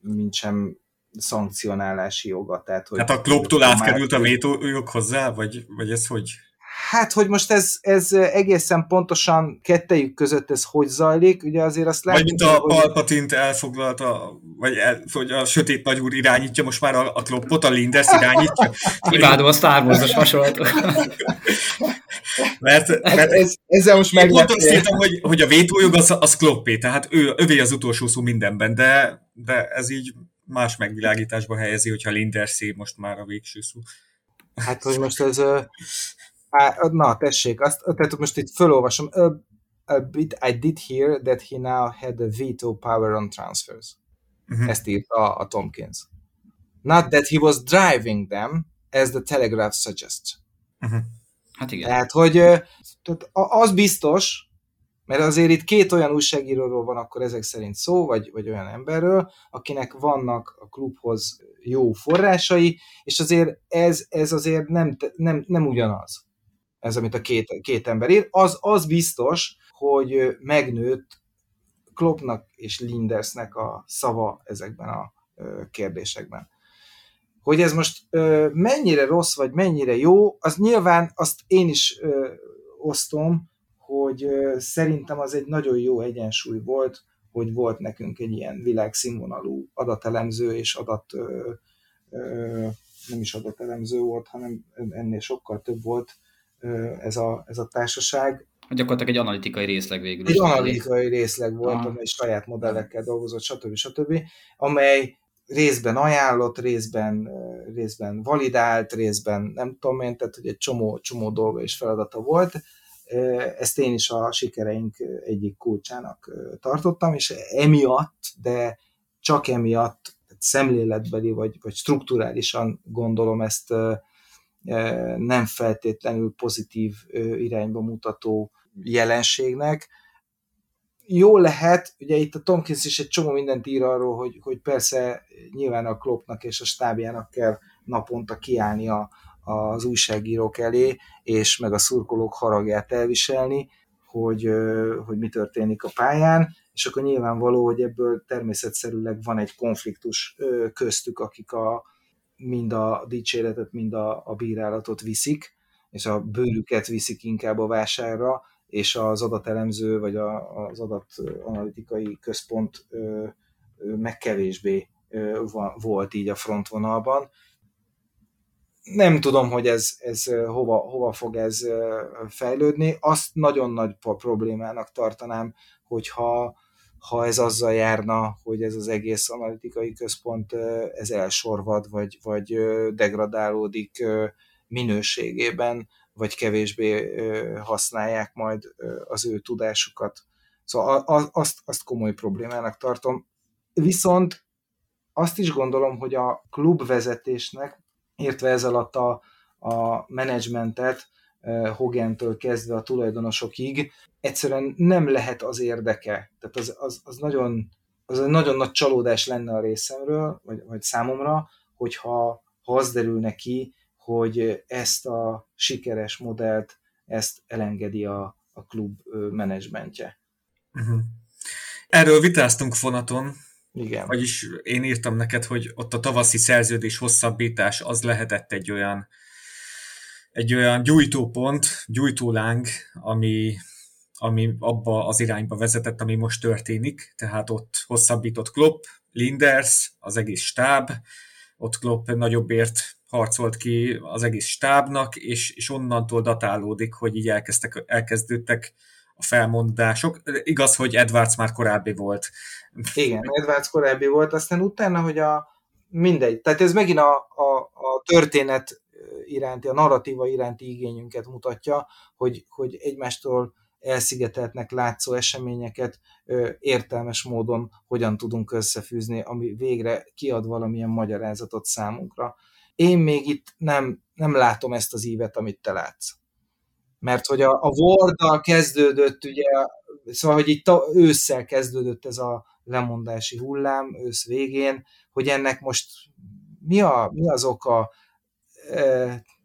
mint sem szankcionálási joga. Tehát, hogy hát a klubtól átkerült a vétójog hozzá, vagy, vagy ez hogy? Hát, hogy most ez, ez egészen pontosan kettejük között ez hogy zajlik, ugye azért azt látjuk... Vagy mint a hogy... Palpatint elfoglalta, vagy el, hogy a sötét nagyúr irányítja most már a, a kloppot, a Linders irányítja. Imádom a Star Wars-os hasonlatot. mert, hát mert ez, ezzel most meg Pont azt írtam, hogy, hogy a vétójog az, az kloppé, tehát ő, övé az utolsó szó mindenben, de, de ez így más megvilágításba helyezi, hogyha Lindersé most már a végső szó. Hát, hogy most ez na, tessék, azt, tehát most itt fölolvasom. A, a bit, I did hear that he now had a veto power on transfers. Uh-huh. Ezt írta a Tomkins. Not that he was driving them, as the Telegraph suggests. Uh-huh. Hát igen. Tehát, hogy tehát az biztos, mert azért itt két olyan újságíróról van akkor ezek szerint szó, vagy, vagy olyan emberről, akinek vannak a klubhoz jó forrásai, és azért ez, ez azért nem, nem, nem ugyanaz ez, amit a két, két ember ír, az, az biztos, hogy megnőtt Kloppnak és Lindersnek a szava ezekben a kérdésekben. Hogy ez most mennyire rossz, vagy mennyire jó, az nyilván azt én is osztom, hogy szerintem az egy nagyon jó egyensúly volt, hogy volt nekünk egy ilyen világszínvonalú adatelemző és adat nem is adatelemző volt, hanem ennél sokkal több volt ez a, ez a társaság. Gyakorlatilag egy analitikai részleg végül. Egy analitikai részleg volt, Aha. amely saját modellekkel dolgozott, stb. stb. amely részben ajánlott, részben, részben validált, részben nem tudom én, tehát hogy egy csomó, csomó dolga és feladata volt. Ezt én is a sikereink egyik kulcsának tartottam, és emiatt, de csak emiatt szemléletbeli vagy, vagy strukturálisan gondolom ezt nem feltétlenül pozitív irányba mutató jelenségnek. Jó lehet, ugye itt a Tomkins is egy csomó mindent ír arról, hogy, hogy persze nyilván a Kloppnak és a stábjának kell naponta kiállni a, az újságírók elé, és meg a szurkolók haragját elviselni, hogy, hogy mi történik a pályán, és akkor nyilvánvaló, hogy ebből természetszerűleg van egy konfliktus köztük, akik a, mind a dicséretet, mind a, a bírálatot viszik, és a bőrüket viszik inkább a vásárra, és az adatelemző vagy a, az adatanalitikai központ ö, ö, meg kevésbé ö, volt így a frontvonalban. nem tudom, hogy ez, ez hova, hova fog ez fejlődni. Azt nagyon nagy problémának tartanám, hogyha ha ez azzal járna, hogy ez az egész analitikai központ ez elsorvad, vagy, vagy degradálódik minőségében, vagy kevésbé használják majd az ő tudásukat. Szóval azt, azt komoly problémának tartom. Viszont azt is gondolom, hogy a klubvezetésnek, értve ez alatt a, a menedzsmentet, Hogentől kezdve a tulajdonosokig, egyszerűen nem lehet az érdeke. Tehát az, az, az, nagyon, az egy nagyon nagy csalódás lenne a részemről, vagy, vagy számomra, hogyha ha az derülne ki, hogy ezt a sikeres modellt, ezt elengedi a, a klub menedzsmentje. Uh-huh. Erről vitáztunk fonaton, igen. Vagyis én írtam neked, hogy ott a tavaszi szerződés hosszabbítás az lehetett egy olyan egy olyan gyújtópont, gyújtóláng, ami, ami abba az irányba vezetett, ami most történik. Tehát ott hosszabbított Klopp, Linders, az egész stáb, ott Klopp nagyobbért harcolt ki az egész stábnak, és, és onnantól datálódik, hogy így elkezdtek, elkezdődtek a felmondások. Igaz, hogy Edwards már korábbi volt. Igen, Edwards korábbi volt, aztán utána, hogy a mindegy. Tehát ez megint a, a, a történet iránti, a narratíva iránti igényünket mutatja, hogy, hogy egymástól elszigeteltnek látszó eseményeket ö, értelmes módon hogyan tudunk összefűzni, ami végre kiad valamilyen magyarázatot számunkra. Én még itt nem, nem látom ezt az ívet, amit te látsz. Mert hogy a, a Warddal kezdődött, ugye, szóval, hogy itt ősszel kezdődött ez a lemondási hullám, ősz végén, hogy ennek most mi, a, mi az oka,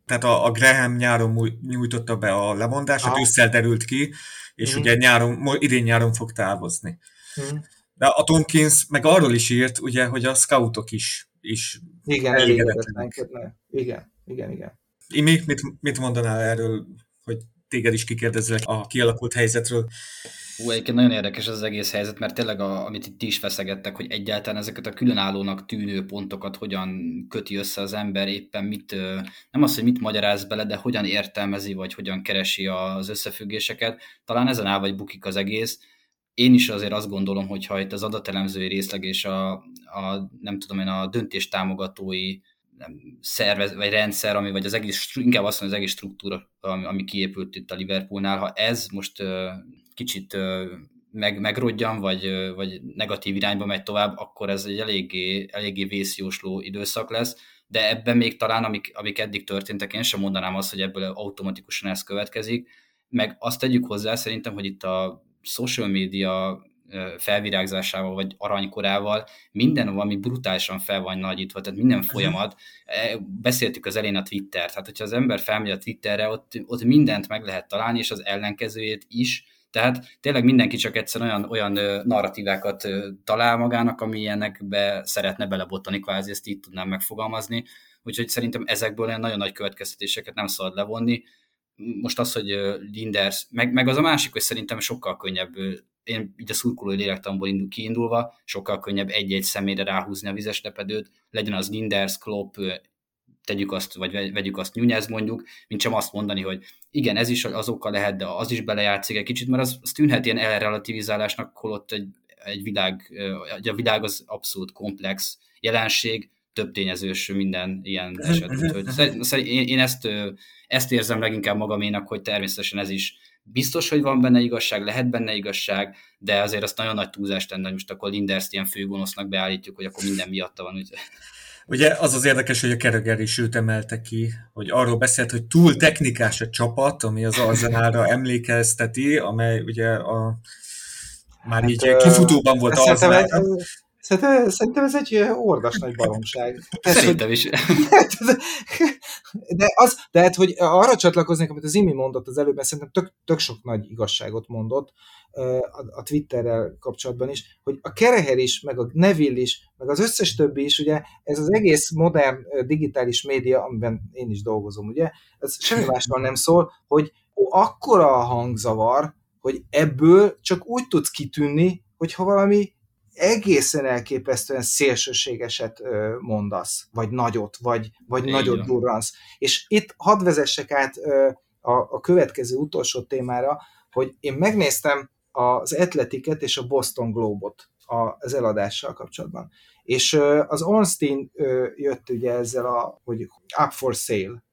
tehát a, a Graham nyáron nyújtotta be a lemondását, ah. ősszel derült ki, és mm. ugye nyáron, idén nyáron fog távozni. Mm. De a Tomkins meg arról is írt, ugye, hogy a scoutok is, is igen, elégedetlenek. Igen, igen, igen. Imi, mit, mit mondanál erről, hogy téged is kikérdezlek a kialakult helyzetről? Hú, egyébként nagyon érdekes ez az egész helyzet, mert tényleg, a, amit itt is feszegettek, hogy egyáltalán ezeket a különállónak tűnő pontokat hogyan köti össze az ember, éppen mit, nem az, hogy mit magyaráz bele, de hogyan értelmezi, vagy hogyan keresi az összefüggéseket. Talán ezen áll vagy bukik az egész. Én is azért azt gondolom, hogy ha itt az adatelemzői részleg és a, a nem tudom én, a döntés támogatói nem, szervez, vagy rendszer, ami, vagy az egész, inkább azt mondom, az egész struktúra, ami, ami kiépült itt a Liverpoolnál, ha ez most kicsit meg, megrodjan, vagy, vagy negatív irányba megy tovább, akkor ez egy eléggé, eléggé vészjósló időszak lesz, de ebben még talán, amik, amik eddig történtek, én sem mondanám azt, hogy ebből automatikusan ez következik, meg azt tegyük hozzá szerintem, hogy itt a social media felvirágzásával, vagy aranykorával minden valami brutálisan fel van nagyítva, tehát minden mhm. folyamat. E, beszéltük az elén a Twitter, tehát hogyha az ember felmegy a Twitterre, ott, ott mindent meg lehet találni, és az ellenkezőjét is, tehát tényleg mindenki csak egyszer olyan, olyan narratívákat talál magának, ami ilyenekbe szeretne belebottani, kvázi ezt így tudnám megfogalmazni. Úgyhogy szerintem ezekből olyan nagyon nagy következtetéseket nem szabad levonni. Most az, hogy Linders, meg, meg az a másik, hogy szerintem sokkal könnyebb, én így a szurkolói lélektamból indul, kiindulva, sokkal könnyebb egy-egy személyre ráhúzni a vizes lepedőt, legyen az Linders, Klopp, tegyük azt, vagy vegyük azt nyújjáz mondjuk, mint sem azt mondani, hogy igen, ez is az oka lehet, de az is belejátszik egy kicsit, mert az, az tűnhet ilyen elrelativizálásnak, holott egy, egy világ, a világ az abszolút komplex jelenség, több tényezős minden ilyen eset. Úgyhogy én ezt, ezt érzem leginkább magaménak, hogy természetesen ez is biztos, hogy van benne igazság, lehet benne igazság, de azért azt nagyon nagy túlzást tenne, hogy most akkor Linderst ilyen főgonosznak beállítjuk, hogy akkor minden miatta van. Úgy. Ugye az az érdekes, hogy a Kereger is őt emelte ki, hogy arról beszélt, hogy túl technikás a csapat, ami az Arzenára emlékezteti, amely ugye a már hát, így kifutóban volt Arzenára. Szerintem, szerintem ez egy ordas nagy baromság. Szerintem is. De, az, de hát, hogy arra csatlakoznék, amit az Imi mondott az előbb, mert szerintem tök, tök sok nagy igazságot mondott a, a Twitterrel kapcsolatban is, hogy a Kereher is, meg a Neville is, meg az összes többi is, ugye ez az egész modern digitális média, amiben én is dolgozom, ugye, ez semmi másról nem szól, hogy akkora a hangzavar, hogy ebből csak úgy tudsz kitűnni, hogyha valami egészen elképesztően szélsőségeset mondasz, vagy nagyot, vagy, vagy nagyot durransz. És itt hadd vezessek át a, a következő utolsó témára, hogy én megnéztem az Atletiket és a Boston Globot az eladással kapcsolatban. És az Ornstein jött ugye ezzel, a, hogy up for sale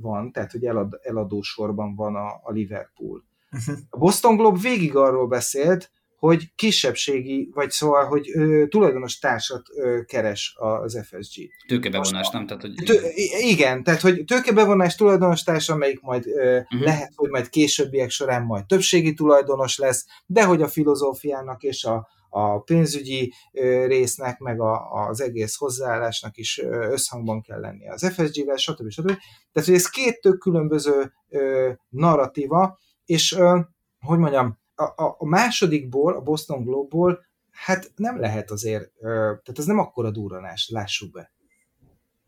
van, tehát hogy elad, eladósorban van a, a Liverpool. Uh-huh. A Boston Globe végig arról beszélt, hogy kisebbségi, vagy szóval, hogy ö, tulajdonos társat ö, keres az FSG. Tőkebevonás, nem? Tehát, hogy... Tő, igen, tehát, hogy tőkebevonás tulajdonos társ, amelyik majd ö, uh-huh. lehet, hogy majd későbbiek során majd többségi tulajdonos lesz, de hogy a filozófiának és a, a pénzügyi résznek, meg a, az egész hozzáállásnak is összhangban kell lennie az FSG-vel, stb. stb. Tehát, hogy ez két tök különböző ö, narratíva, és ö, hogy mondjam, a, a, a másodikból, a Boston Globe-ból, hát nem lehet azért, tehát ez nem akkora durranás, lássuk be.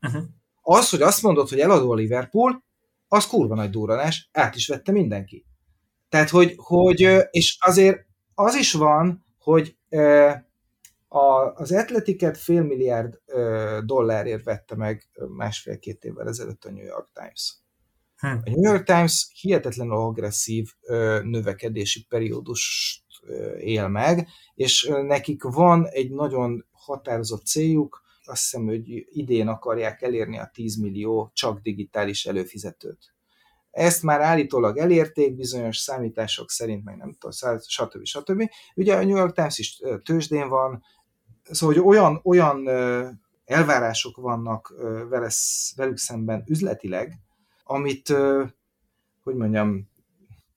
Uh-huh. Az, hogy azt mondod, hogy eladó a Liverpool, az kurva nagy durranás, át is vette mindenki. Tehát, hogy, hogy és azért az is van, hogy az Atletiket fél milliárd dollárért vette meg másfél-két évvel ezelőtt a New York Times. Hm. A New York Times hihetetlenül agresszív növekedési periódust él meg, és nekik van egy nagyon határozott céljuk, azt hiszem, hogy idén akarják elérni a 10 millió csak digitális előfizetőt. Ezt már állítólag elérték, bizonyos számítások szerint, meg nem tudom, stb. stb. Ugye a New York Times is tőzsdén van, szóval hogy olyan, olyan elvárások vannak velük szemben üzletileg, amit, hogy mondjam,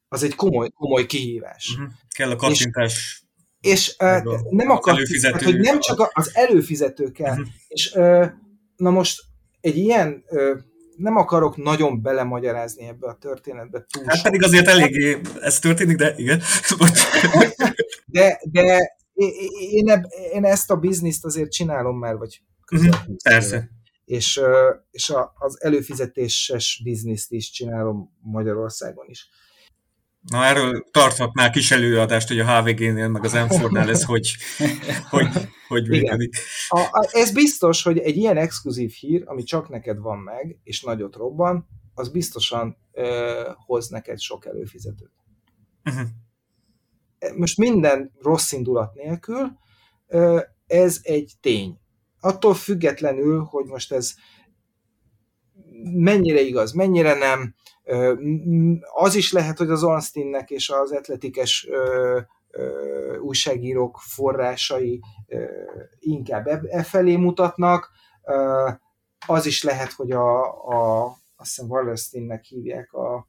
az egy komoly, komoly kihívás. Uh-huh. Kell a kattintás. És, és uh, nem akar, előfizető. hogy nem csak az előfizető kell. Uh-huh. És uh, na most egy ilyen uh, nem akarok nagyon belemagyarázni ebbe a történetbe. Túl hát pedig azért eléggé ez történik, de igen. de, de én, eb, én ezt a bizniszt azért csinálom már, vagy közel uh-huh. Persze és, és az előfizetéses bizniszt is csinálom Magyarországon is. Na erről tarthatnál kis előadást, hogy a HVG-nél, meg az m ez hogy, hogy, hogy működik. A, a, ez biztos, hogy egy ilyen exkluzív hír, ami csak neked van meg, és nagyot robban, az biztosan ö, hoz neked sok előfizetőt. Uh-huh. Most minden rossz indulat nélkül, ö, ez egy tény attól függetlenül, hogy most ez mennyire igaz, mennyire nem, az is lehet, hogy az Ornsteinnek és az atletikes újságírók forrásai inkább e, e felé mutatnak, az is lehet, hogy a, a azt hiszem Wallersteinnek hívják a,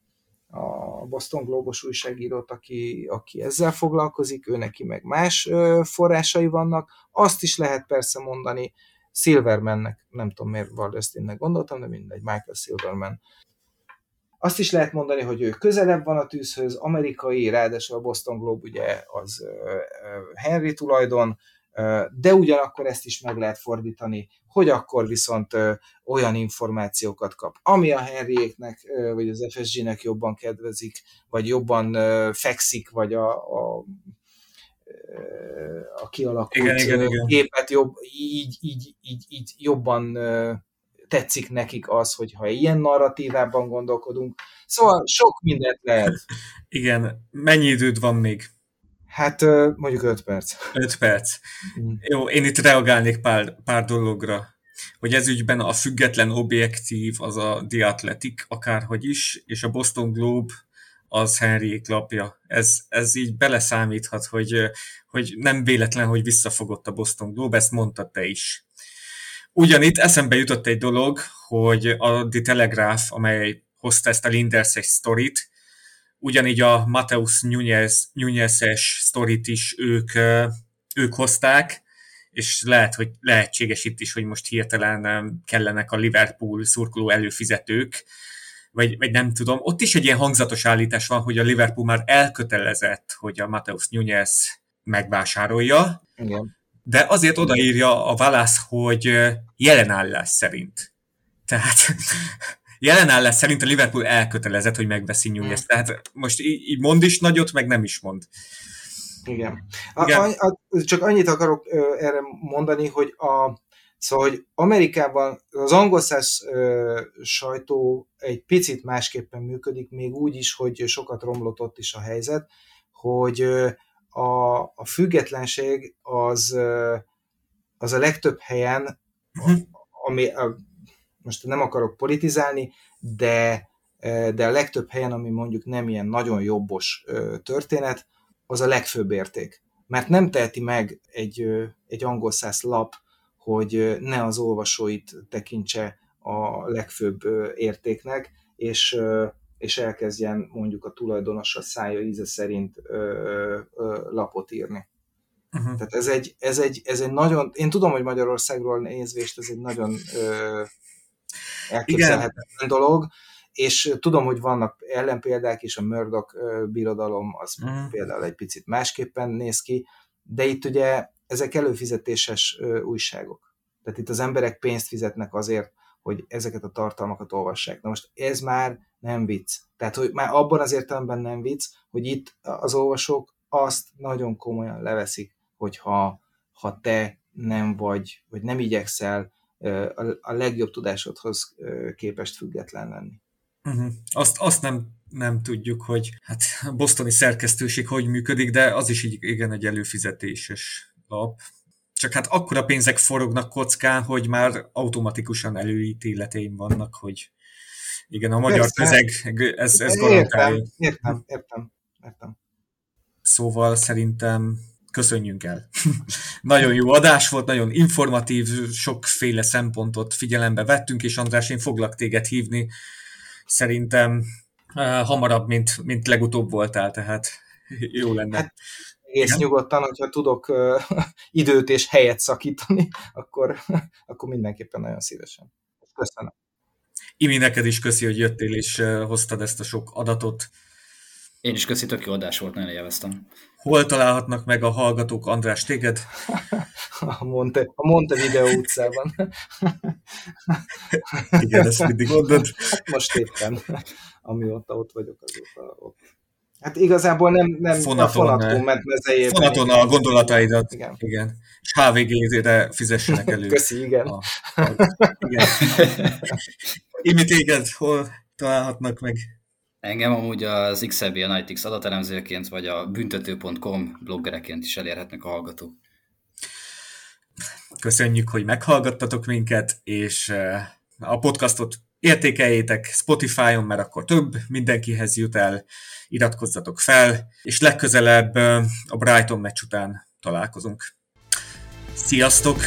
a Boston Globos újságírót, aki, aki ezzel foglalkozik, ő neki meg más forrásai vannak. Azt is lehet persze mondani, Silvermannek, nem tudom miért Wallersteinnek gondoltam, de mindegy, Michael Silverman. Azt is lehet mondani, hogy ő közelebb van a tűzhöz, amerikai, ráadásul a Boston Globe ugye az Henry tulajdon, de ugyanakkor ezt is meg lehet fordítani, hogy akkor viszont olyan információkat kap, ami a Henryéknek, vagy az FSG-nek jobban kedvezik, vagy jobban fekszik, vagy a, a a kialakult igen, igen, igen. képet jobb, így, így, így, így jobban tetszik nekik az, hogyha ilyen narratívában gondolkodunk. Szóval sok mindent lehet. Igen. Mennyi időd van még? Hát mondjuk 5 perc. 5 perc. Mm. Jó, én itt reagálnék pár, pár dologra. Hogy ez ügyben a független objektív az a The Athletic, akárhogy is, és a Boston Globe az Henry lapja. Ez, ez így beleszámíthat, hogy, hogy nem véletlen, hogy visszafogott a Boston Globe, ezt mondta te is. Ugyanitt eszembe jutott egy dolog, hogy a The Telegraph, amely hozta ezt a Linders-es sztorit, ugyanígy a Mateus Nunez, Nunez-es sztorit is ők, ők hozták, és lehet, hogy lehetséges itt is, hogy most hirtelen kellenek a Liverpool szurkoló előfizetők, vagy, vagy nem tudom, ott is egy ilyen hangzatos állítás van, hogy a Liverpool már elkötelezett, hogy a Mateus Nunez megvásárolja, Igen. de azért odaírja a válasz, hogy jelen állás szerint. Tehát jelen állás szerint a Liverpool elkötelezett, hogy megveszi Nunez. Tehát most így mond is nagyot, meg nem is mond. Igen. Igen. A, a, csak annyit akarok ö, erre mondani, hogy a, Szóval, hogy Amerikában az angol száz sajtó egy picit másképpen működik, még úgy is, hogy sokat romlott ott is a helyzet, hogy a, a függetlenség az, az a legtöbb helyen, uh-huh. ami, a, most nem akarok politizálni, de, de a legtöbb helyen, ami mondjuk nem ilyen nagyon jobbos történet, az a legfőbb érték. Mert nem teheti meg egy, egy angol száz lap, hogy ne az olvasóit tekintse a legfőbb értéknek, és, és elkezdjen mondjuk a tulajdonos a szája íze szerint lapot írni. Uh-huh. Tehát ez egy, ez, egy, ez egy nagyon, én tudom, hogy Magyarországról nézvést ez egy nagyon ö, elképzelhetetlen dolog, és tudom, hogy vannak ellenpéldák, és a Murdoch birodalom az uh-huh. például egy picit másképpen néz ki, de itt ugye ezek előfizetéses újságok. Tehát itt az emberek pénzt fizetnek azért, hogy ezeket a tartalmakat olvassák. Na most ez már nem vicc. Tehát, hogy már abban az értelemben nem vicc, hogy itt az olvasók azt nagyon komolyan leveszik, hogyha ha te nem vagy, vagy nem igyekszel a legjobb tudásodhoz képest független lenni. Uh-huh. Azt, azt nem, nem tudjuk, hogy hát a bosztoni szerkesztőség hogy működik, de az is így igen egy előfizetéses lap. Csak hát akkora pénzek forognak kockán, hogy már automatikusan előítéleteim vannak, hogy igen, a magyar Persze. közeg, ez, ez garantálja. Értem, értem, értem, értem. Szóval szerintem köszönjünk el. nagyon jó adás volt, nagyon informatív, sokféle szempontot figyelembe vettünk, és András, én foglak téged hívni. Szerintem uh, hamarabb, mint, mint legutóbb voltál, tehát jó lenne. Hát, egész Igen. nyugodtan, hogyha tudok uh, időt és helyet szakítani, akkor, akkor mindenképpen nagyon szívesen. Köszönöm. Imi, neked is köszi, hogy jöttél és uh, hoztad ezt a sok adatot. Én is köszi, tök jó adás volt, nagyon élveztem. Hol találhatnak meg a hallgatók András téged? A Monte, a Monte Video utcában. Igen, ezt mindig mondod. Hát most éppen, amióta ott vagyok, azóta ott Hát igazából nem, nem Fonaton, a Fonaton ment mezejében. Fonaton a gondolataidat. Igen. igen. És HVG-re fizessenek elő. Köszi, igen. A, a, igen. Imi téged hol találhatnak meg? Engem amúgy az XLB Analytics adatelemzőként, vagy a büntető.com bloggereként is elérhetnek a hallgatók. Köszönjük, hogy meghallgattatok minket, és eh, a podcastot értékeljétek Spotify-on, mert akkor több mindenkihez jut el, iratkozzatok fel, és legközelebb a Brighton meccs után találkozunk. Sziasztok!